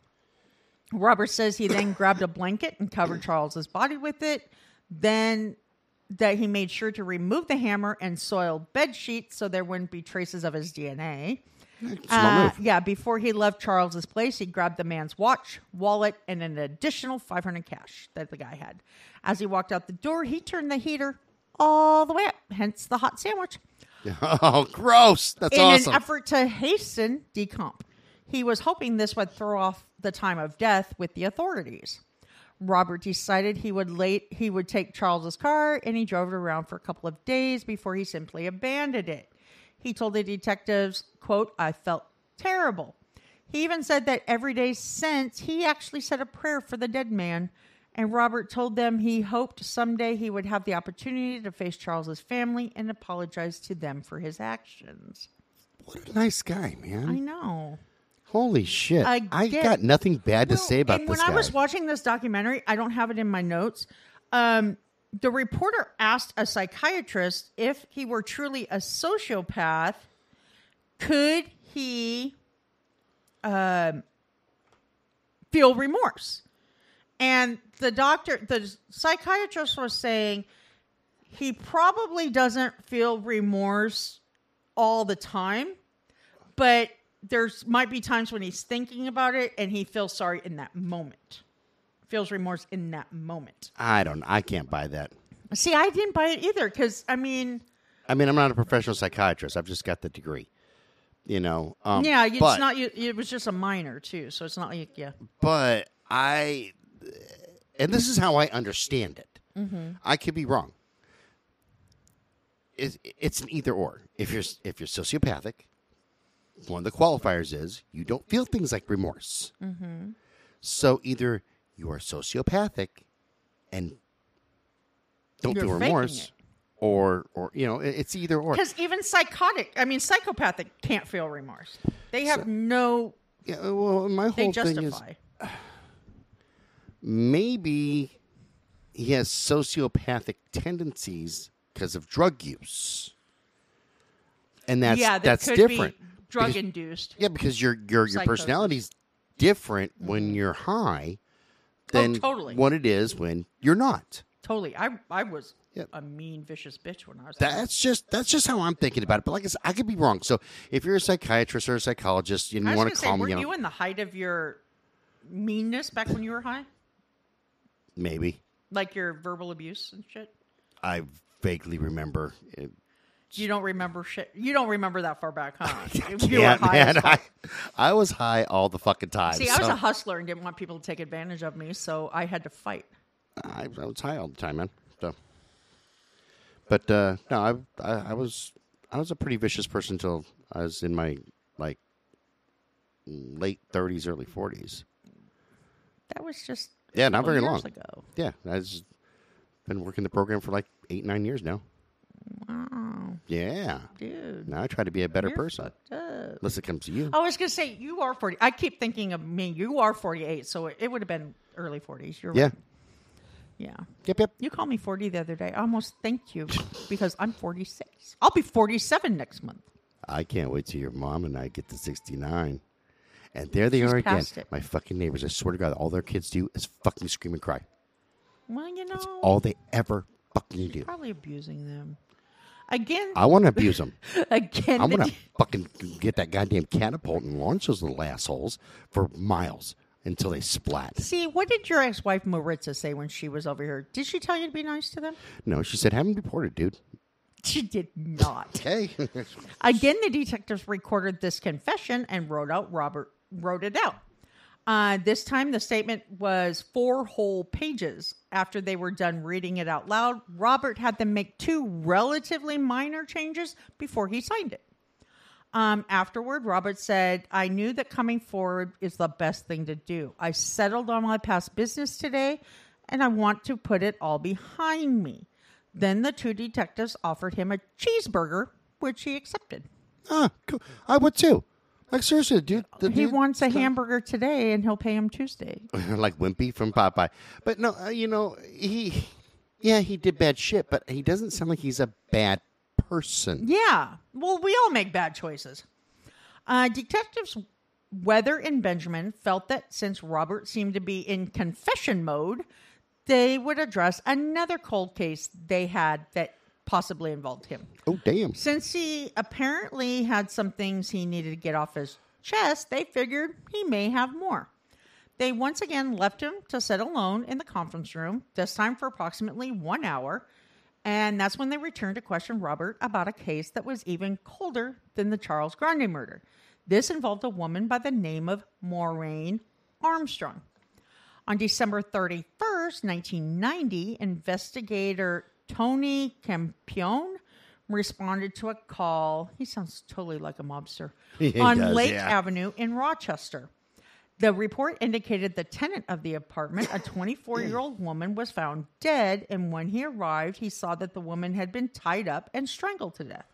Robert says he then grabbed a blanket and covered Charles's body with it. Then that he made sure to remove the hammer and soiled bed sheets so there wouldn't be traces of his DNA. Uh, yeah, before he left Charles's place, he grabbed the man's watch, wallet, and an additional 500 cash that the guy had. As he walked out the door, he turned the heater all the way up, hence the hot sandwich. Oh, gross! That's in awesome. an effort to hasten decomp. He was hoping this would throw off the time of death with the authorities. Robert decided he would late he would take Charles's car and he drove it around for a couple of days before he simply abandoned it. He told the detectives, quote, I felt terrible. He even said that every day since he actually said a prayer for the dead man. And Robert told them he hoped someday he would have the opportunity to face Charles's family and apologize to them for his actions. what a nice guy, man. I know. Holy shit! I Again- got nothing bad to Well, say about and this when guy. I was watching this documentary, I don't have it in my notes. Um, the reporter asked a psychiatrist if he were truly a sociopath, could he um, feel remorse? And the doctor, the psychiatrist was saying he probably doesn't feel remorse all the time, but there's might be times when he's thinking about it and he feels sorry in that moment. Feels remorse in that moment. I don't. I can't buy that. See, I didn't buy it either because I mean, I mean, I'm not a professional psychiatrist. I've just got the degree. You know. Um, yeah, it's but, not. you- It was just a minor too, so it's not like yeah. But I, and this is how I understand it. Mm-hmm. I could be wrong. It's, it's an either or. If you're if you're sociopathic, one of the qualifiers is you don't feel things like remorse. Mm-hmm. So either you are sociopathic and don't You're feel remorse, or or you know it's either or. Because even psychotic, I mean, psychopathic can't feel remorse. They have no. Yeah, well, my They whole thing is justify. Maybe he has sociopathic tendencies because of drug use, and that's yeah, that that's different. drug Because- induced. yeah, because your your your personality's different when mm-hmm. you're high oh, than Oh, totally. what it is when you're not. Totally. I I was a mean, vicious bitch when I was. That's just that's just how I'm thinking about it. But like I said, I could be wrong. So if you're a psychiatrist or a psychologist, and you want to call were me, you you in the height of your meanness back when you were high? Maybe Like your verbal abuse and shit? I vaguely remember. It, You don't remember shit. You don't remember that far back, huh? you yeah, were high man, I. I was high all the fucking time. See, I was so a hustler and didn't want people to take advantage of me, so I had to fight. I, I was high all the time, man. So, but uh, no, I, I I was I was a pretty vicious person until I was in my like late thirties, early forties. That was just Yeah, not very long. ago. Yeah, I've been working the program for like eight nine years now. Wow, Yeah, dude. now I try to be a better You're person. Unless it comes to you. I was gonna say you are forty. I keep thinking of me. You are forty-eight, so it, would have been early forties. You're Yeah. right. Yeah. Yep, yep. You called me forty the other day. I almost thanked you because I'm forty-six. I'll be forty-seven next month. I can't wait till your mom and I get to 69. And there they She's are again. it. My fucking neighbors. I swear to God, all their kids do is fucking scream and cry. Well, you know, All they ever fucking do. probably abusing them. Again, I want to abuse them. again, I'm going to fucking get that goddamn catapult and launch those little assholes for miles until they splat. see. What did your ex-wife Maritza say when she was over here? Did she tell you to be nice to them? No, she said, have them deported, dude. She did not. Okay. Again, the detectives recorded this confession and wrote out Robert wrote it out. Uh, this time, the statement was four whole pages. After they were done reading it out loud, Robert had them make two relatively minor changes before he signed it. Um, afterward, Robert said, I knew that coming forward is the best thing to do. I settled on my past business today, and I want to put it all behind me. Then the two detectives offered him a cheeseburger, which he accepted. ah, cool. I would too. Like, seriously, dude. The He dude- wants a hamburger today, and he'll pay him Tuesday. like Wimpy from Popeye. But no, uh, you know, he, yeah, he did bad shit, but he doesn't sound like he's a bad person. Yeah. Well, we all make bad choices. Uh, detectives Weather and Benjamin felt that since Robert seemed to be in confession mode, they would address another cold case they had that possibly involved him. Oh, damn. Since he apparently had some things he needed to get off his chest, they figured he may have more. They once again left him to sit alone in the conference room, this time for approximately one hour. And that's when they returned to question Robert about a case that was even colder than the Charles Grande murder. This involved a woman by the name of Maureen Armstrong. On December 31st, 1990, investigator Tony Campione responded to a call. He sounds totally like a mobster. He on does, Lake yeah. Avenue in Rochester. The report indicated the tenant of the apartment, a 24 year old woman, was found dead. And when he arrived, he saw that the woman had been tied up and strangled to death.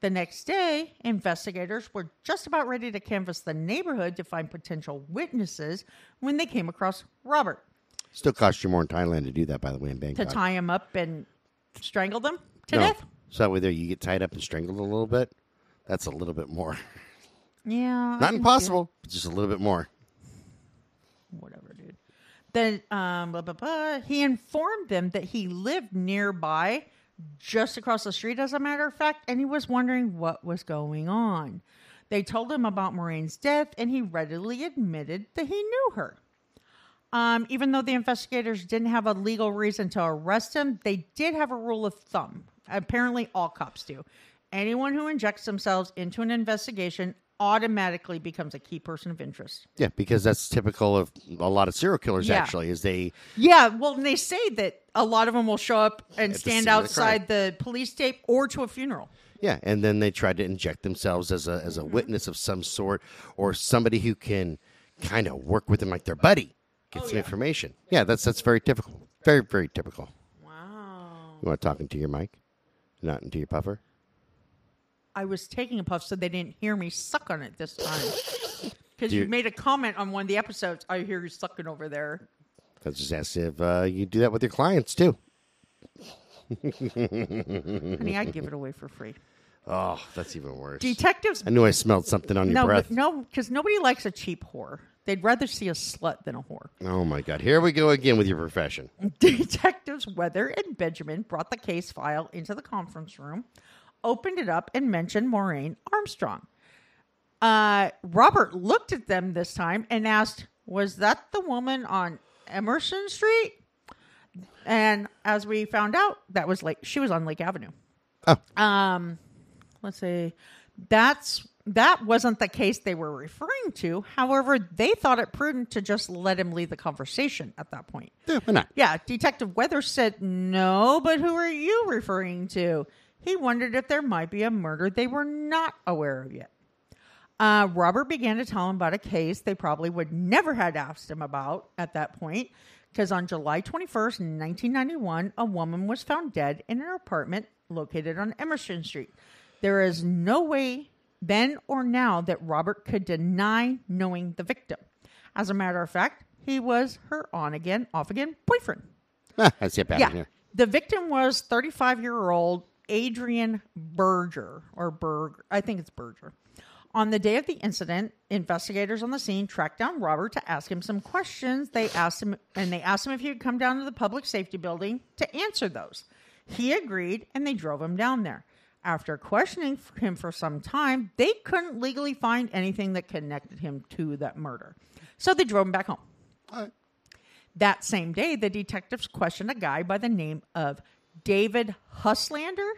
The next day, investigators were just about ready to canvass the neighborhood to find potential witnesses when they came across Robert Still costs you more in Thailand to do that, by the way, in Bangkok. to tie them up and strangle them to no. death. So that way there you get tied up and strangled a little bit. That's a little bit more. Yeah. Not can see it. impossible, but just a little bit more. whatever, dude. Then um, blah, blah, blah. he informed them that he lived nearby, just across the street, as a matter of fact, and he was wondering what was going on. They told him about Maureen's death, and he readily admitted that he knew her. Um, even though the investigators didn't have a legal reason to arrest him, they did have a rule of thumb. Apparently, all cops do. Anyone who injects themselves into an investigation automatically becomes a key person of interest. Yeah, because that's typical of a lot of serial killers. Yeah. Actually, is they Yeah, well, and they say that a lot of them will show up and stand scene the outside the police tape or to a funeral. yeah, and then they try to inject themselves as a as a witness of some sort or somebody who can kind of work with them like their buddy, get some information. Yeah, that's that's very typical. Very very typical. Wow. You want to talk into your mic, not into your puffer. I was taking a puff so they didn't hear me suck on it this time. Because you you- made a comment on one of the episodes. I hear you sucking over there. I was just asking if uh, you do that with your clients too. Honey, I give it away for free. Oh, that's even worse. Detectives. I knew I smelled something on your No, breath. no, because nobody likes a cheap whore. They'd rather see a slut than a whore. Oh my God! Here we go again with your profession. Detectives Weather and Benjamin brought the case file into the conference room, opened it up, and mentioned Maureen Armstrong. Uh, Robert looked at them this time and asked, Was that the woman on Emerson Street? And as we found out, that was like she was on Lake Avenue. Oh. Um, let's see. That's that wasn't the case they were referring to. However, they thought it prudent to just let him lead the conversation at that point. Yeah, why not? Yeah, Detective Weather said no, but who are you referring to? He wondered if there might be a murder they were not aware of yet. Uh, Robert began to tell him about a case they probably would never had asked him about at that point, because on July 21st, 1991, a woman was found dead in her apartment located on Emerson Street. There is no way then or now that Robert could deny knowing the victim. As a matter of fact, he was her on again, off again boyfriend. Ah, I see Yeah. here. The victim was 35 year old Adrian Berger, or Berg, I think it's Berger. On the day of the incident, investigators on the scene tracked down Robert to ask him some questions. They asked him, and they asked him if he would come down to the public safety building to answer those. He agreed, and they drove him down there. After questioning him for some time, they couldn't legally find anything that connected him to that murder. So they drove him back home. That same day, the detectives questioned a guy by the name of David Huslander.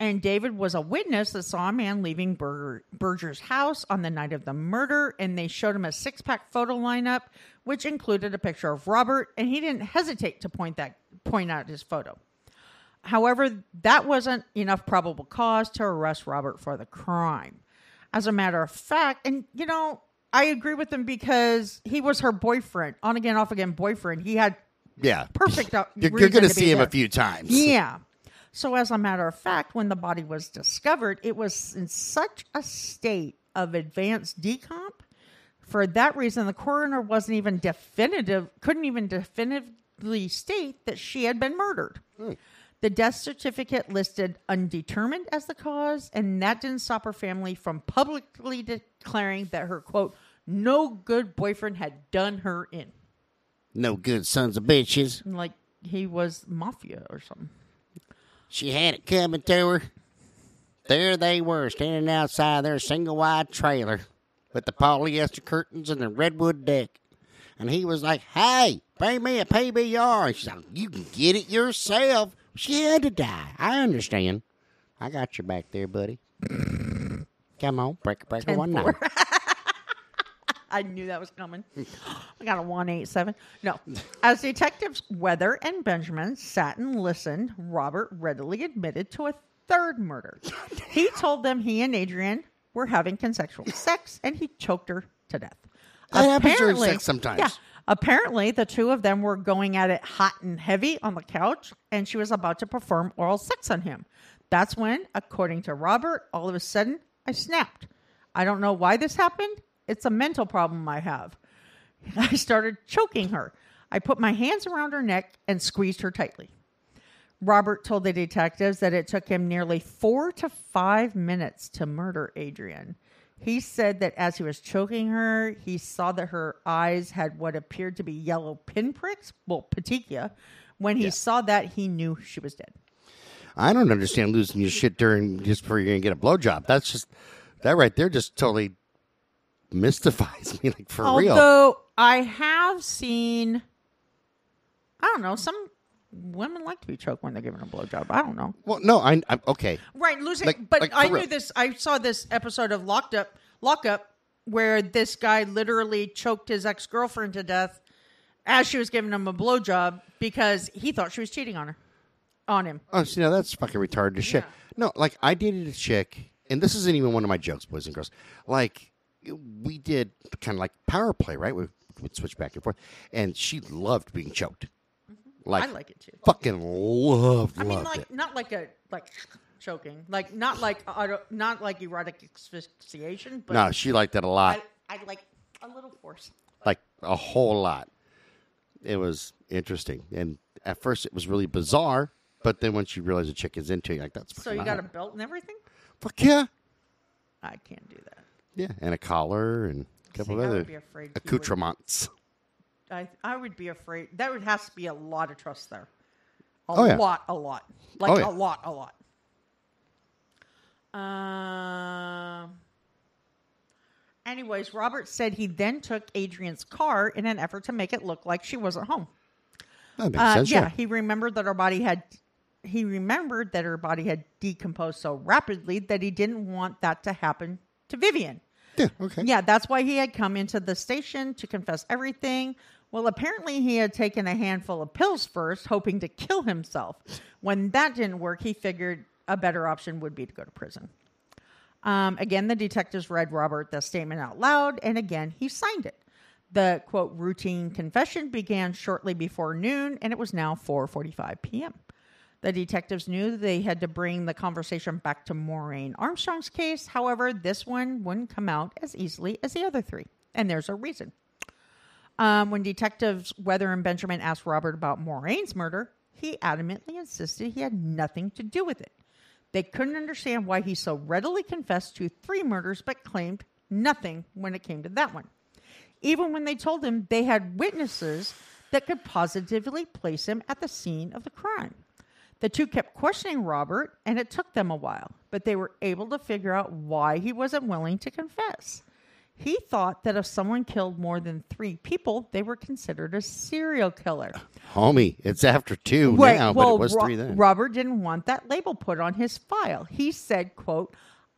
And David was a witness that saw a man leaving Berger, Berger's house on the night of the murder. And they showed him a six pack photo lineup, which included a picture of Robert. And he didn't hesitate to point, that, point out his photo. However, that wasn't enough probable cause to arrest Robert for the crime. As a matter of fact, and you know, I agree with him because he was her boyfriend, on again, off again boyfriend. He had Yeah, perfect. uh, You're, you're going to see him a few times. Yeah. So, as a matter of fact, when the body was discovered, it was in such a state of advanced decomp. For that reason, the coroner wasn't even definitive, couldn't even definitively state that she had been murdered. The death certificate listed undetermined as the cause, and that didn't stop her family from publicly declaring that her quote, no good boyfriend had done her in. No good sons of bitches. Like he was mafia or something. She had it coming to her. There they were, standing outside their single wide trailer with the polyester curtains and the redwood deck. And he was like, Hey, bring me a PBR. And she's like, You can get it yourself. She had to die. I understand. I got your back there, buddy. Come on, break break breaker, one nine. I knew that was coming. I got a 187. No. As detectives Weather and Benjamin sat and listened, Robert readily admitted to a third murder. He told them he and Adrian were having consensual sex and he choked her to death. That happens during sex sometimes. Yeah. Apparently, the two of them were going at it hot and heavy on the couch, and she was about to perform oral sex on him. That's when, according to Robert, all of a sudden, I snapped. I don't know why this happened. It's a mental problem I have. I started choking her. I put my hands around her neck and squeezed her tightly. Robert told the detectives that it took him nearly four to five minutes to murder Adrian. He said that as he was choking her, he saw that her eyes had what appeared to be yellow pinpricks, well, petechia. When he saw that, he knew she was dead. I don't understand losing your shit during just before you're gonna get a blowjob. That's just that right there just totally mystifies me, like for real. Although I have seen, I don't know, some women like to be choked when they're given a blowjob. I don't know. Well, no, I, I okay. Right, losing. Like- but like, for I real. knew this. I saw this episode of Locked Up, Lock Up, where this guy literally choked his ex girlfriend to death as she was giving him a blowjob because he thought she was cheating on her, on him. Oh, see, now that's fucking retarded as shit. No, like I dated a chick, and this isn't even one of my jokes, boys and girls. Like we did kind of like power play, right? We would switch back and forth, and she loved being choked. Like. I like it too. fucking loved, I mean, like it. not like a like choking, like not like auto, not like erotic asphyxiation, but No, she liked that a lot, I, I like a little force. like a whole lot. It was interesting, and at first it was really bizarre, but then once you realize the chick is into it, like that's So you got a belt and everything? fuck yeah, I can't do that. yeah, and a collar and a couple See, of other be afraid he would- accoutrements. I I would be afraid. There would has to be a lot of trust there. A Oh, yeah. lot, a lot, like Oh, yeah. a lot, a lot. Um. anyways, Robert said he then took Adrian's car in an effort to make it look like she wasn't home. That makes Uh, sense. yeah, Yeah. he remembered that her body had. He remembered that her body had decomposed so rapidly that he didn't want that to happen to Vivian. Yeah. Okay. Yeah, that's why he had come into the station to confess everything. Well, apparently he had taken a handful of pills first, hoping to kill himself. When that didn't work, he figured a better option would be to go to prison. Um, again, the detectives read Robert the statement out loud, and again, he signed it. The quote routine confession began shortly before noon, and it was now 4:45 p.m. The detectives knew they had to bring the conversation back to Maureen Armstrong's case. However, this one wouldn't come out as easily as the other three, and there's a reason. Um, when detectives Weather and Benjamin asked Robert about Maureen's murder, he adamantly insisted he had nothing to do with it. They couldn't understand why he so readily confessed to three murders but claimed nothing when it came to that one. Even when they told him they had witnesses that could positively place him at the scene of the crime. The two kept questioning Robert, and it took them a while, but they were able to figure out why he wasn't willing to confess. He thought that if someone killed more than three people, they were considered a serial killer. Homie, it's after two Right, now, well, but it was Ro- three then. Robert didn't want that label put on his file. He said, quote,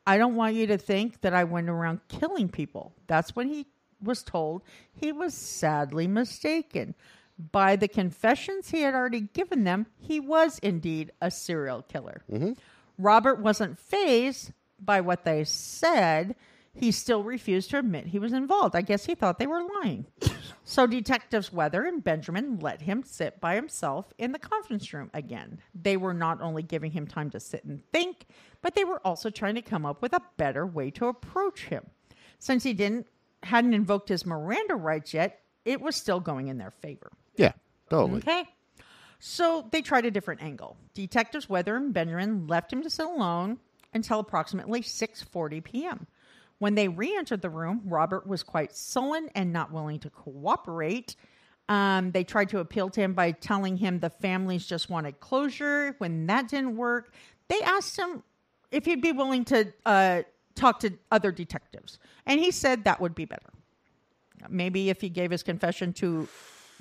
I don't want you to think that I went around killing people. That's when he was told he was sadly mistaken. By the confessions he had already given them, he was indeed a serial killer. Mm-hmm. Robert wasn't phased by what they said. He still refused to admit he was involved. I guess he thought they were lying. So detectives Weather and Benjamin let him sit by himself in the conference room again. They were not only giving him time to sit and think, but they were also trying to come up with a better way to approach him. Since he didn't hadn't invoked his Miranda rights yet, it was still going in their favor. yeah, totally. Okay. So they tried a different angle. Detectives Weather and Benjamin left him to sit alone until approximately 6:40 p.m. When they re-entered the room, Robert was quite sullen and not willing to cooperate. Um, they tried to appeal to him by telling him the families just wanted closure. When that didn't work, they asked him if he'd be willing to uh, talk to other detectives, and he said that would be better. Maybe if he gave his confession to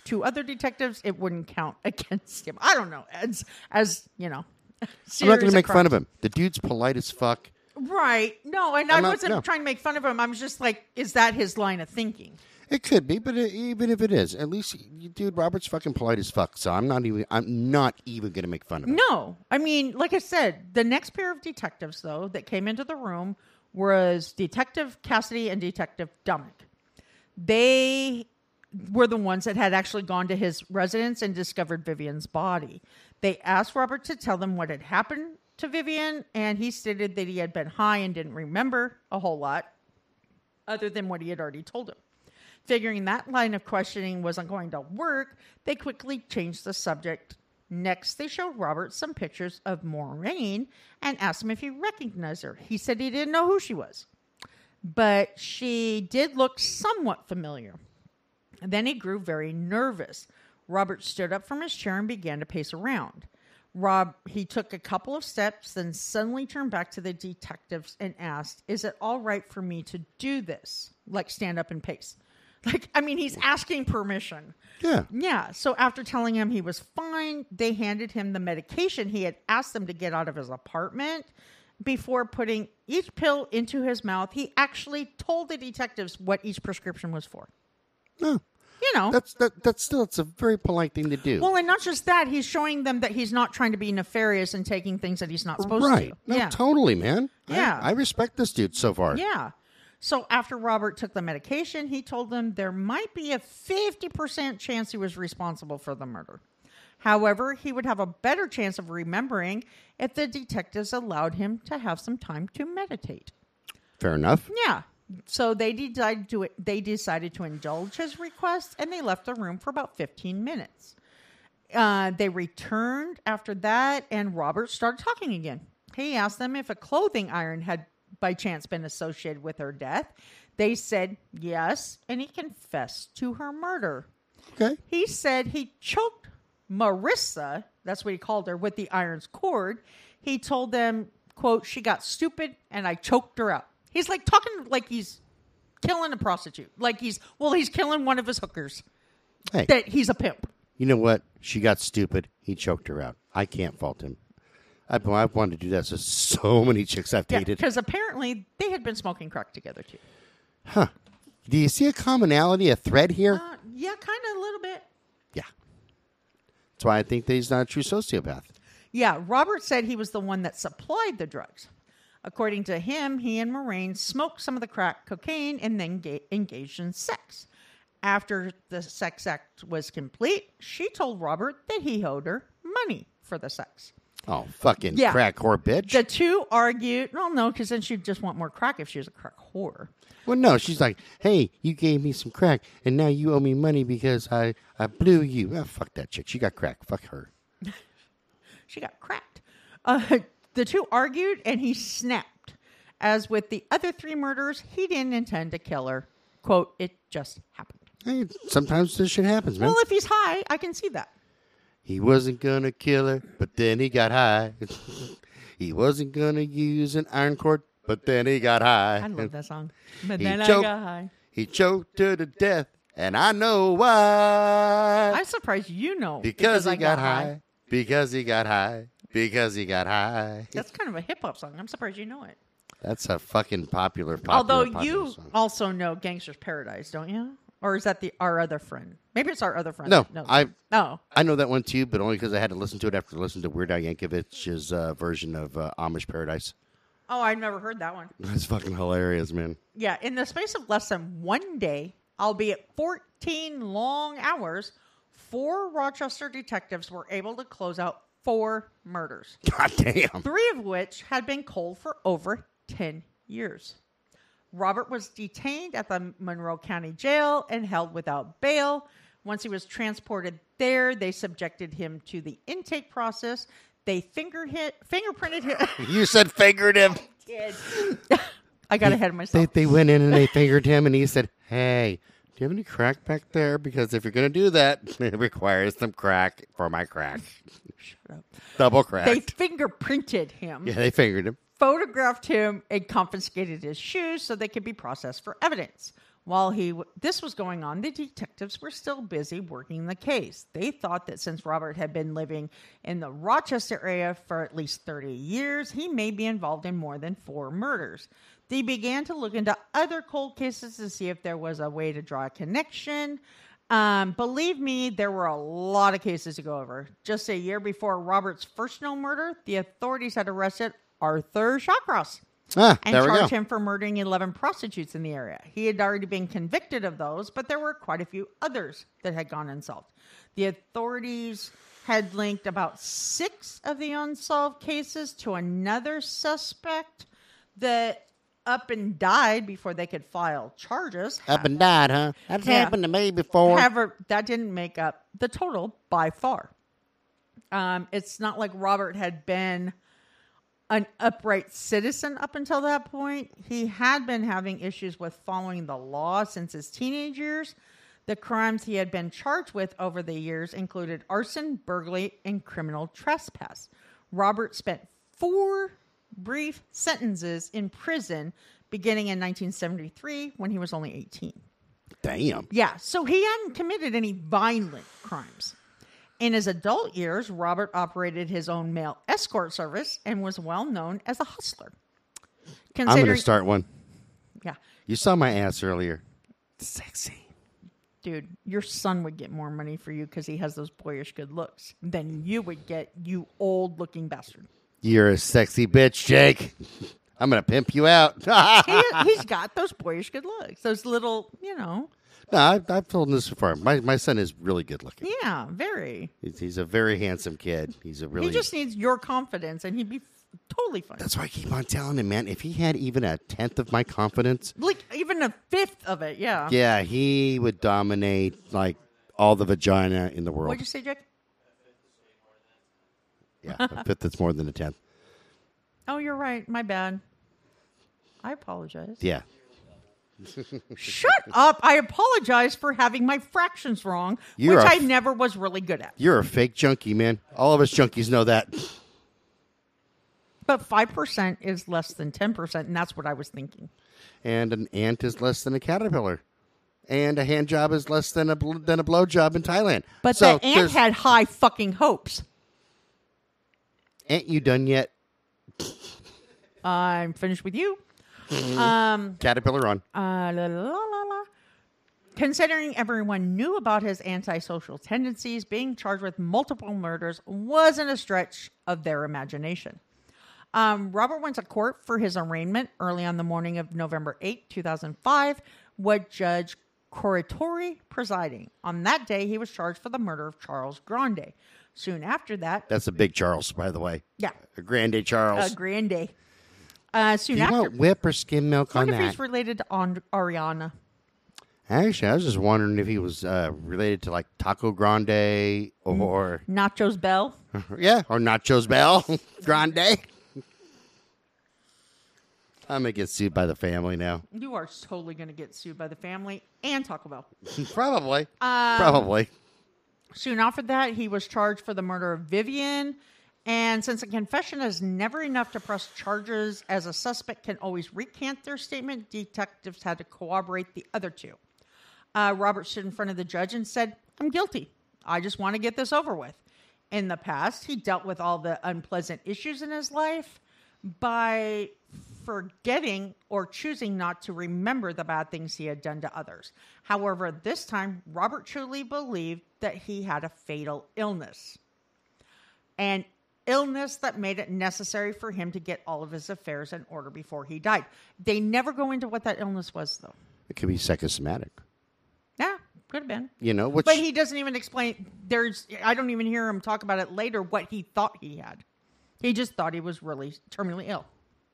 two other detectives, it wouldn't count against him. I don't know. As as you know, I'm not going to make fun of him. The dude's polite as fuck. Right. No, and I'm I not- wasn't no. trying to make fun of him. I was just like, is that his line of thinking? It could be, but it, even if it is, at least, you- dude, Robert's fucking polite as fuck. So I'm not even. I'm not even going to make fun of him. No, I mean, like I said, the next pair of detectives though that came into the room was Detective Cassidy and Detective Dumick. They were the ones that had actually gone to his residence and discovered Vivian's body. They asked Robert to tell them what had happened to Vivian, and he stated that he had been high and didn't remember a whole lot other than what he had already told him. Figuring that line of questioning wasn't going to work, they quickly changed the subject. Next, they showed Robert some pictures of Maureen and asked him if he recognized her. He said he didn't know who she was, but she did look somewhat familiar. Then he grew very nervous. Robert stood up from his chair and began to pace around. Rob, he took a couple of steps, then suddenly turned back to the detectives and asked, Is it all right for me to do this? Like stand up and pace. Like, I mean, he's asking permission. Yeah. Yeah. So after telling him he was fine, they handed him the medication he had asked them to get out of his apartment. Before putting each pill into his mouth, he actually told the detectives what each prescription was for. No. You know. That's that. That's still. It's a very polite thing to do. well, and not just that, he's showing them that he's not trying to be nefarious and taking things that he's not supposed right. to. No, yeah. totally, man. I- Yeah. I, respect this dude so far. Yeah. So after Robert took the medication, he told them there might be a 50% chance he was responsible for the murder. However, he would have a better chance of remembering if the detectives allowed him to have some time to meditate. Fair enough. Yeah. So they decided to they decided to indulge his request and they left the room for about 15 minutes. Uh, they returned after that and Robert started talking again. He asked them if a clothing iron had by chance been associated with her death. They said yes, and he confessed to her murder. Okay. He said he choked Marissa, that's what he called her, with the iron's cord. He told them, quote, she got stupid and I choked her out. He's like talking like he's killing a prostitute. Like he's, well, he's killing one of his hookers. Hey, That he's a pimp. you know what? She got stupid. He choked her out. I can't fault him. I've, I've wanted to do that. So so many chicks I've dated. because apparently they had been smoking crack together too. Huh. Do you see a commonality, a thread here? Uh, yeah, kind of a little bit. yeah. That's why I think that he's not a true sociopath. Yeah, Robert said he was the one that supplied the drugs. According to him, he and Maureen smoked some of the crack cocaine and then ga- engaged in sex. After the sex act was complete, she told Robert that he owed her money for the sex. Oh, fucking Yeah. crack whore bitch. The two argued. Well, no, because then she'd just want more crack if she was a crack whore. well, no, she's like, hey, you gave me some crack, and now you owe me money because I, I blew you. Oh, fuck that chick. She got crack. Fuck her. She got cracked. Uh, the two argued, and he snapped. As with the other three murders, he didn't intend to kill her. Quote, it just happened. Hey, sometimes this shit happens, man. Well, if he's high, I can see that. He wasn't gonna kill her, but then he got high. he wasn't gonna use an iron cord, but then he got high. I love that song. But He then I choked. got high. He choked her to death, and I know why. I'm surprised you know because, he I got, high. Because he got high. Because he got high. That's kind of a hip hop song. I'm surprised you know it. That's a fucking popular, popular Although popular you song. also know "Gangster's Paradise," don't you? Or is that the our other friend? Maybe it's our other friend. No, knows I- no. I know that one too, but only because I had to listen to it after listening to Weird Al Yankovic's uh, version of uh, Amish Paradise. Oh, I've never heard that one. That's fucking hilarious, man. Yeah, in the space of less than one day, albeit 14 long hours, four Rochester detectives were able to close out four murders, God damn. three of which had been cold for over 10 years. Robert was detained at the Monroe County Jail and held without bail. Once he was transported there, they subjected him to the intake process. They finger hit, fingerprinted him. You said fingered him. I got ahead of myself. they went in and they fingered him, and he said, Hey, you have any crack back there? Because if you're going to do that, it requires some crack for my crack. Shut up. Double crack. They fingerprinted him. yeah, they fingered him. photographed him and confiscated his shoes so they could be processed for evidence. While he w- this was going on, the detectives were still busy working the case. They thought that since Robert had been living in the Rochester area for at least 30 years, he may be involved in more than four murders. They began to look into other cold cases to see if there was a way to draw a connection. Um, believe me, there were a lot of cases to go over. Just a year before Robert's first known murder, the authorities had arrested Arthur Shawcross Ah, and there we go. charged him for murdering 11 prostitutes in the area. He had already been convicted of those, but there were quite a few others that had gone unsolved. The authorities had linked about six of the unsolved cases to another suspect that up and died before they could file charges. Up and died, huh? That's Yeah. happened to me before. However, that didn't make up the total by far. Um, it's not like Robert had been an upright citizen up until that point. He had been having issues with following the law since his teenage years. The crimes he had been charged with over the years included arson, burglary, and criminal trespass. Robert spent four brief sentences in prison beginning in 1973 when he was only 18. Damn. Yeah, so he hadn't committed any violent crimes. In his adult years, Robert operated his own male escort service and was well known as a hustler. I'm going to start one. Yeah, You saw my ass earlier. Sexy. dude, your son would get more money for you because he has those boyish good looks than you would get, you old looking bastard. You're a sexy bitch, Jake. I'm going to pimp you out. He, he's got those boyish good looks, those little, you know, I've, I've told him this before. My, my son is really good looking. yeah, very. He's, he's a very handsome kid. He's a really. He just needs your confidence and he'd be f- totally fine. That's why I keep on telling him, man. If he had even a tenth of my confidence, Like even a fifth of it, yeah. yeah, he would dominate like all the vagina in the world. What'd you say, Jack? Yeah, a fifth that's more than a tenth. Oh, you're right. My bad. I apologize. Yeah, Shut up. I apologize for having my fractions wrong, You're which a I f- never was really good at. you're a fake junkie, man. All of us junkies know that. But 5% is less than 10%, and that's what I was thinking. And an ant is less than a caterpillar, and a hand job is less than a bl- than a blow job in Thailand. But so the ant there's- had high fucking hopes. Ain't you done yet? I'm finished with you. Um, Caterpillar on. Uh, la, la, la, la. Considering everyone knew about his antisocial tendencies, being charged with multiple murders wasn't a stretch of their imagination. Um, Robert went to court for his arraignment early on the morning of November 8, 2005, with Judge Corritori presiding. On that day, he was charged for the murder of Charles Grande. Soon after that, That's a big Charles, by the way. yeah, A grande Charles. A Grande. Uh, soon Do you after, want whip or skim milk I on wonder if that? he's related to And- Ariana. Actually, I was just wondering if he was uh, related to like Taco Grande or Nachos Bell. yeah, or Nachos Bell Grande. I'm gonna get sued by the family now. You are totally going to get sued by the family and Taco Bell. Probably. Um, Probably. Soon after that, he was charged for the murder of Vivian. And since a confession is never enough to press charges, as a suspect can always recant their statement, detectives had to corroborate the other two. Uh, Robert stood in front of the judge and said, I'm guilty. I just want to get this over with. In the past, he dealt with all the unpleasant issues in his life by forgetting or choosing not to remember the bad things he had done to others. However, this time, Robert truly believed that he had a fatal illness. An illness that made it necessary for him to get all of his affairs in order before he died. They never go into what that illness was, though. It could be psychosomatic. Yeah, could have been. You know, which But he doesn't even explain. There's, I don't even hear him talk about it later. What he thought he had, he just thought he was really terminally ill.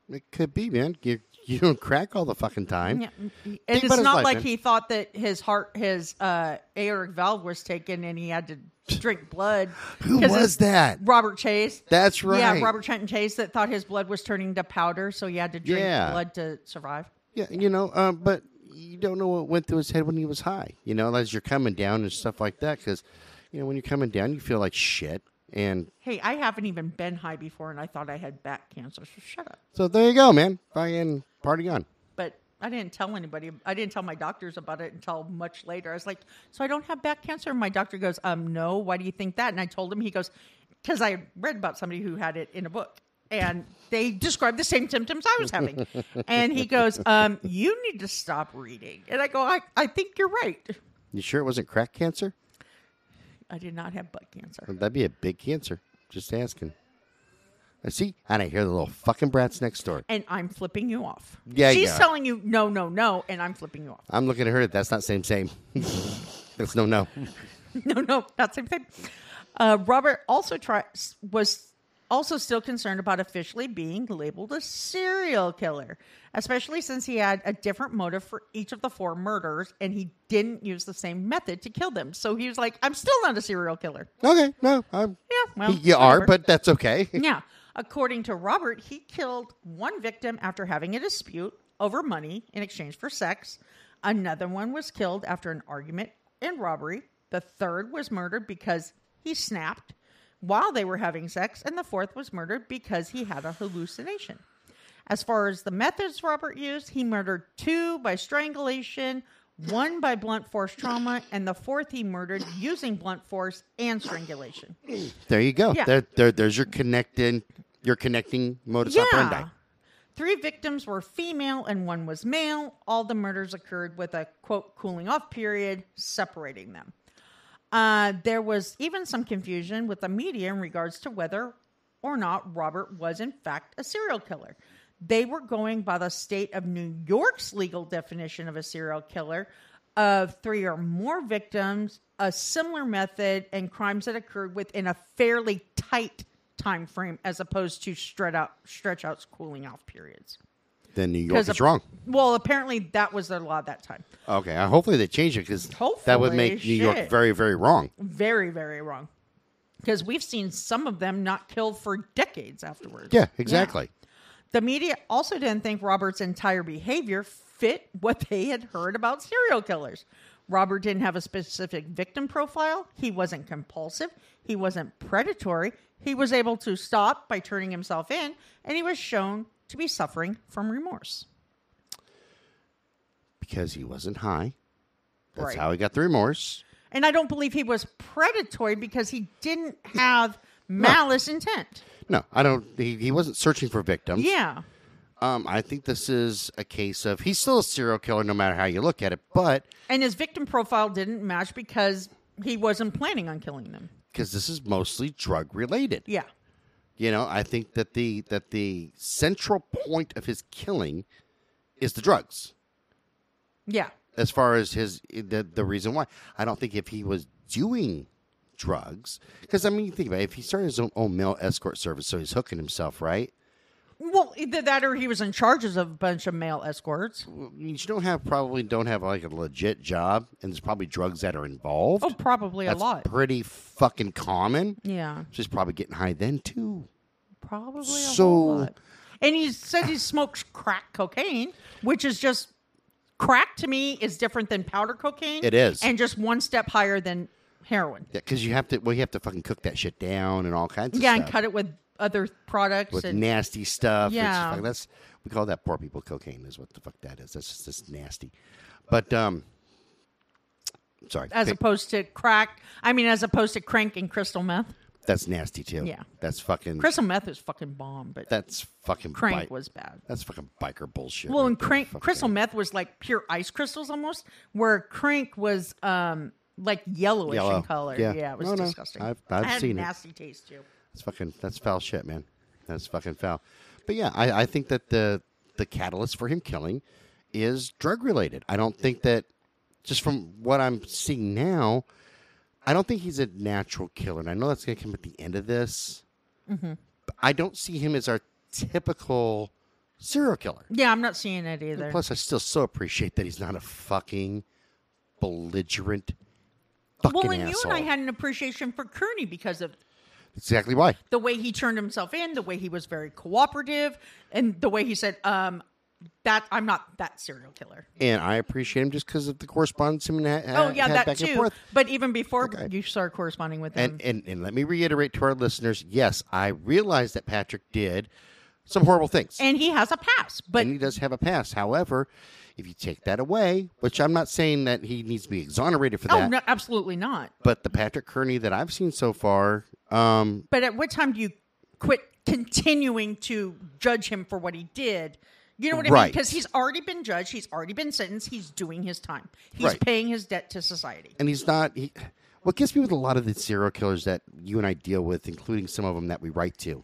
It could be, man. You you don't crack all the fucking time. Yeah, and Think it's not life, like man. he thought that his heart, his uh, aortic valve was taken, and he had to drink blood. Who was that? Robert Chase. That's right. Yeah, Robert Trenton Chase that thought his blood was turning to powder, so he had to drink Yeah. blood to survive. Yeah, you know, um, but you don't know what went through his head when he was high. You know, as you're coming down and stuff like that, because you know when you're coming down, you feel like shit. And Hey, I haven't even been high before, and I thought I had back cancer. So shut up. so there you go, man. Fucking party on. But I didn't tell anybody. I didn't tell my doctors about it until much later. I was like, "So I don't have back cancer?" And my doctor goes, "Um, no. Why do you think that?" And I told him. He goes, "Because I read about somebody who had it in a book." And they described the same symptoms I was having. and he goes, um, You need to stop reading. And I go, I, I think you're right. You sure it wasn't crack cancer? I did not have butt cancer. That'd be a big cancer. Just asking. I see, and I hear the little fucking brats next door. And I'm flipping you off. Yeah, She's yeah. telling you no, no, no, and I'm flipping you off. I'm looking at her. That's not same same. That's no no. no, no, not same thing. Uh, Robert also try, was also still concerned about officially being labeled a serial killer, especially since he had a different motive for each of the four murders and he didn't use the same method to kill them. So he was like, "I'm still not a serial killer." Okay, no, I'm. Yeah, well, you are, but that's okay. Yeah. According to Robert, he killed one victim after having a dispute over money in exchange for sex. Another one was killed after an argument and robbery. The third was murdered because he snapped while they were having sex. And the fourth was murdered because he had a hallucination. As far as the methods Robert used, he murdered two by strangulation, one by blunt force trauma, and the fourth he murdered using blunt force and strangulation. There you go. Yeah. There, there, there's your connecting, your connecting modus operandi. Three victims were female and one was male. All the murders occurred with a quote cooling off period separating them. Uh, there was even some confusion with the media in regards to whether or not Robert was in fact a serial killer. They were going by the state of New York's legal definition of a serial killer of three or more victims, a similar method, and crimes that occurred within a fairly tight time frame as opposed to stretch out stretch out cooling off periods. Then New York is ap- wrong. Well, apparently that was their law at that time. Okay, uh, hopefully they change it because that would Hopefully, make New York shit. very, very wrong. Very, very wrong. Because we've seen some of them not killed for decades afterwards. Yeah, exactly. The media also didn't think Robert's entire behavior fit what they had heard about serial killers. Robert didn't have a specific victim profile. He wasn't compulsive. He wasn't predatory. He was able to stop by turning himself in, and he was shown to be suffering from remorse. Because he wasn't high. That's Right. how he got the remorse. And I don't believe he was predatory because he didn't have malice intent. No, I don't. He, he wasn't searching for victims. Yeah. Um, I think this is a case of he's still a serial killer no matter how you look at it, but And his victim profile didn't match because he wasn't planning on killing them. because this is mostly drug related. Yeah. You know, I think that the that the central point of his killing is the drugs. Yeah. As far as his the the reason why, I don't think if he was doing drugs, because I mean, you think about it, if he started his own, own male escort service, so he's hooking himself, right? Well, either that or he was in charge of a bunch of male escorts. You don't have probably don't have like a legit job, and there's probably drugs that are involved. Oh, probably That's a lot. pretty fucking common. yeah. She's probably getting high then too. Probably a So-. And he said he smokes crack cocaine, which is just crack to me is different than powder cocaine. It is. And just one step higher than heroin. Yeah, because you have to. Well, you have to fucking cook that shit down and all kinds of Yeah, and cut it with other products. with and, nasty stuff. Yeah. fuck- that's we call that poor people cocaine. Is what the fuck that is. That's just, nasty. But um, sorry, as Pick- opposed to crack. I mean, as opposed to crank and crystal meth. that's nasty too. Yeah. that's fucking. Crystal meth is fucking bomb, but that's fucking crank bite- was bad. That's fucking biker bullshit. Well, right and crank crystal meth was like pure ice crystals almost, where crank was um like yellowish Yellow. in color. Yeah. Yeah, it was No, no. disgusting. I've- I've it had seen it. nasty taste too. That's fucking. That's foul shit, man. That's fucking foul. But yeah, I, I think that the the catalyst for him killing is drug related. I don't think that just from what I'm seeing now, I don't think he's a natural killer. And I know that's going to come at the end of this. Mm-hmm. But I don't see him as our typical serial killer. Yeah, I'm not seeing it either. Plus, I still so appreciate that he's not a fucking belligerent fucking well, and you and I had an appreciation for Kearney because of exactly why. the way he turned himself in, the way he was very cooperative, and the way he said, um, "That I'm not that serial killer." and I appreciate him just because of the correspondence him and ha- Oh yeah, had that too. But even before Okay. you start corresponding with him, And, and and let me reiterate to our listeners: yes, I realize that Patrick did some horrible things, and he has a pass, but and he does have a past. However, if you take that away, which I'm not saying that he needs to be exonerated for Oh, that, no, absolutely not. but the Patrick Kearney that I've seen so far, um, But at what time do you quit continuing to judge him for what he did? You know what I mean? Because he's already been judged. He's already been sentenced. He's doing his time. He's Right. paying his debt to society. and he's not. He, what gets me with a lot of the serial killers that you and I deal with, including some of them that we write to,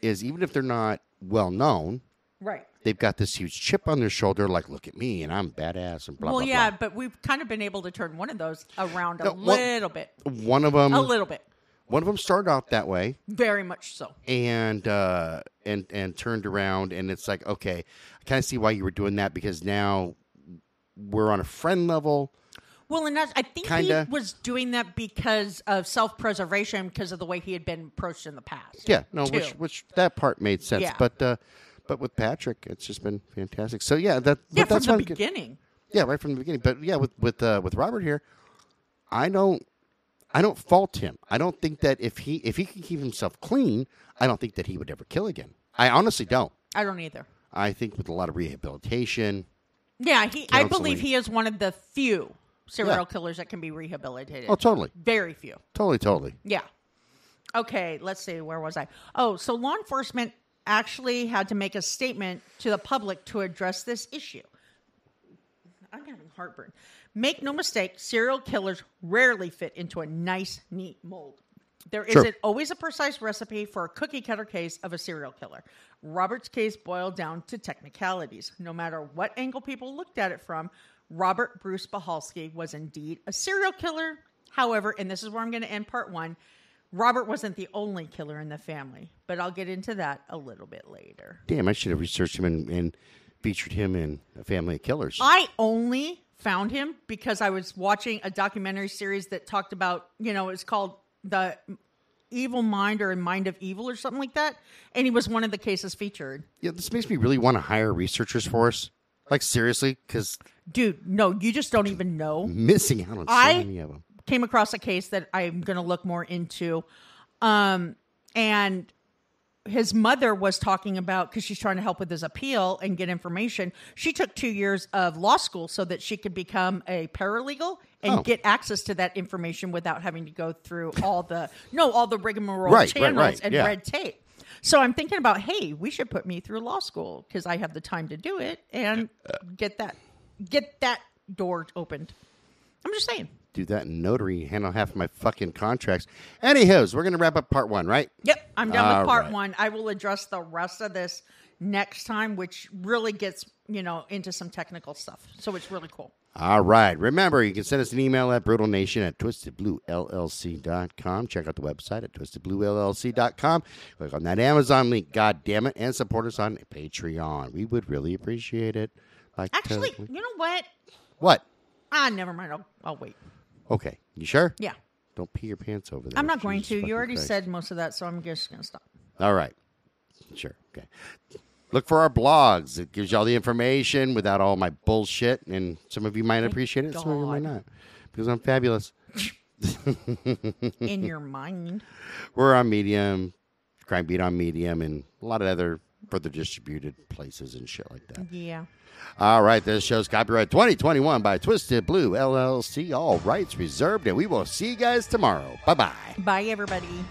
is even if they're not well known, Right. they've got this huge chip on their shoulder, like "Look at me, and I'm badass," and blah well, blah Well yeah, blah. but we've kind of been able to turn one of those around a No, little bit. One of them, A little bit. one of them started out that way, Very much so. and uh, and and turned around, and it's like, okay, I kind of see why you were doing that because now we're on a friend level. Well, and that's, I think Kinda. he was doing that because of self-preservation, because of the way he had been approached in the past. Yeah, no, too. which which that part made sense, Yeah. but uh, but with Patrick, it's just been fantastic. So yeah, that Yeah, from that's the I'm get- beginning. Yeah, right from the beginning. But yeah, with with uh, with Robert here, I don't I don't fault him. I don't think that if he if he can keep himself clean, I don't think that he would ever kill again. I honestly don't. I don't either. I think with a lot of rehabilitation, Yeah, he. I believe he is one of the few serial Yeah. killers that can be rehabilitated. oh, totally, Very few. totally, totally. Yeah. Okay, let's see. Where was I? Oh, so law enforcement actually had to make a statement to the public to address this issue. I'm having heartburn. Make no mistake, serial killers rarely fit into a nice, neat mold. There Sure. not always a precise recipe for a cookie cutter case of a serial killer. Robert's case boiled down to technicalities. No matter what angle people looked at it from, Robert Bruce Spahalski was indeed a serial killer. However, and this is where I'm going to end part one, Robert wasn't the only killer in the family, but I'll get into that a little bit later. Damn, I should have researched him and, and featured him in a family of killers. I only found him because I was watching a documentary series that talked about, you know, it's called The Evil Mind or Mind of Evil or something like that. And he was one of the cases featured. yeah, this makes me really want to hire researchers for us. Like seriously, because Dude, no, you just don't even know. missing out on so I- many of them. Came across a case that I'm going to look more into. Um, and his mother was talking about because she's trying to help with his appeal and get information. She took two years of law school so that she could become a paralegal and Oh. get access to that information without having to go through all the no all the rigmarole Right, right, channels right, and yeah. red tape. So I'm thinking about, hey, we should put me through law school because I have the time to do it and get that get that door opened. I'm just saying. Do that in notary, handle half of my fucking contracts. Anyhows, we're gonna wrap up part one, right? Yep, I'm done All with part right. one. I will address the rest of this next time, which really gets you know into some technical stuff. So it's really cool. All right. Remember, you can send us an email at brutalnation at twistedbluellc.com. Check out the website at twistedbluellc.com. Click on that Amazon link, God damn it, and support us on Patreon. We would really appreciate it. Like to- Actually, you know what? what? Ah, never mind. I'll, I'll wait. Okay. You sure? Yeah, Don't pee your pants over there. I'm not going Jesus to. fucking You already Christ. said most of that, so I'm just going to stop. All right. Sure. Okay. Look for our blogs. It gives you all the information without all my bullshit, and some of you might appreciate it, some of you might God. not, because I'm fabulous. In your mind, We're on Medium, Crime Beat on Medium, and a lot of other further distributed places and shit like that. yeah. All right, this show's copyright 2021 by Twisted Blue LLC. All rights reserved, and we will see you guys tomorrow. Bye bye. Bye, everybody.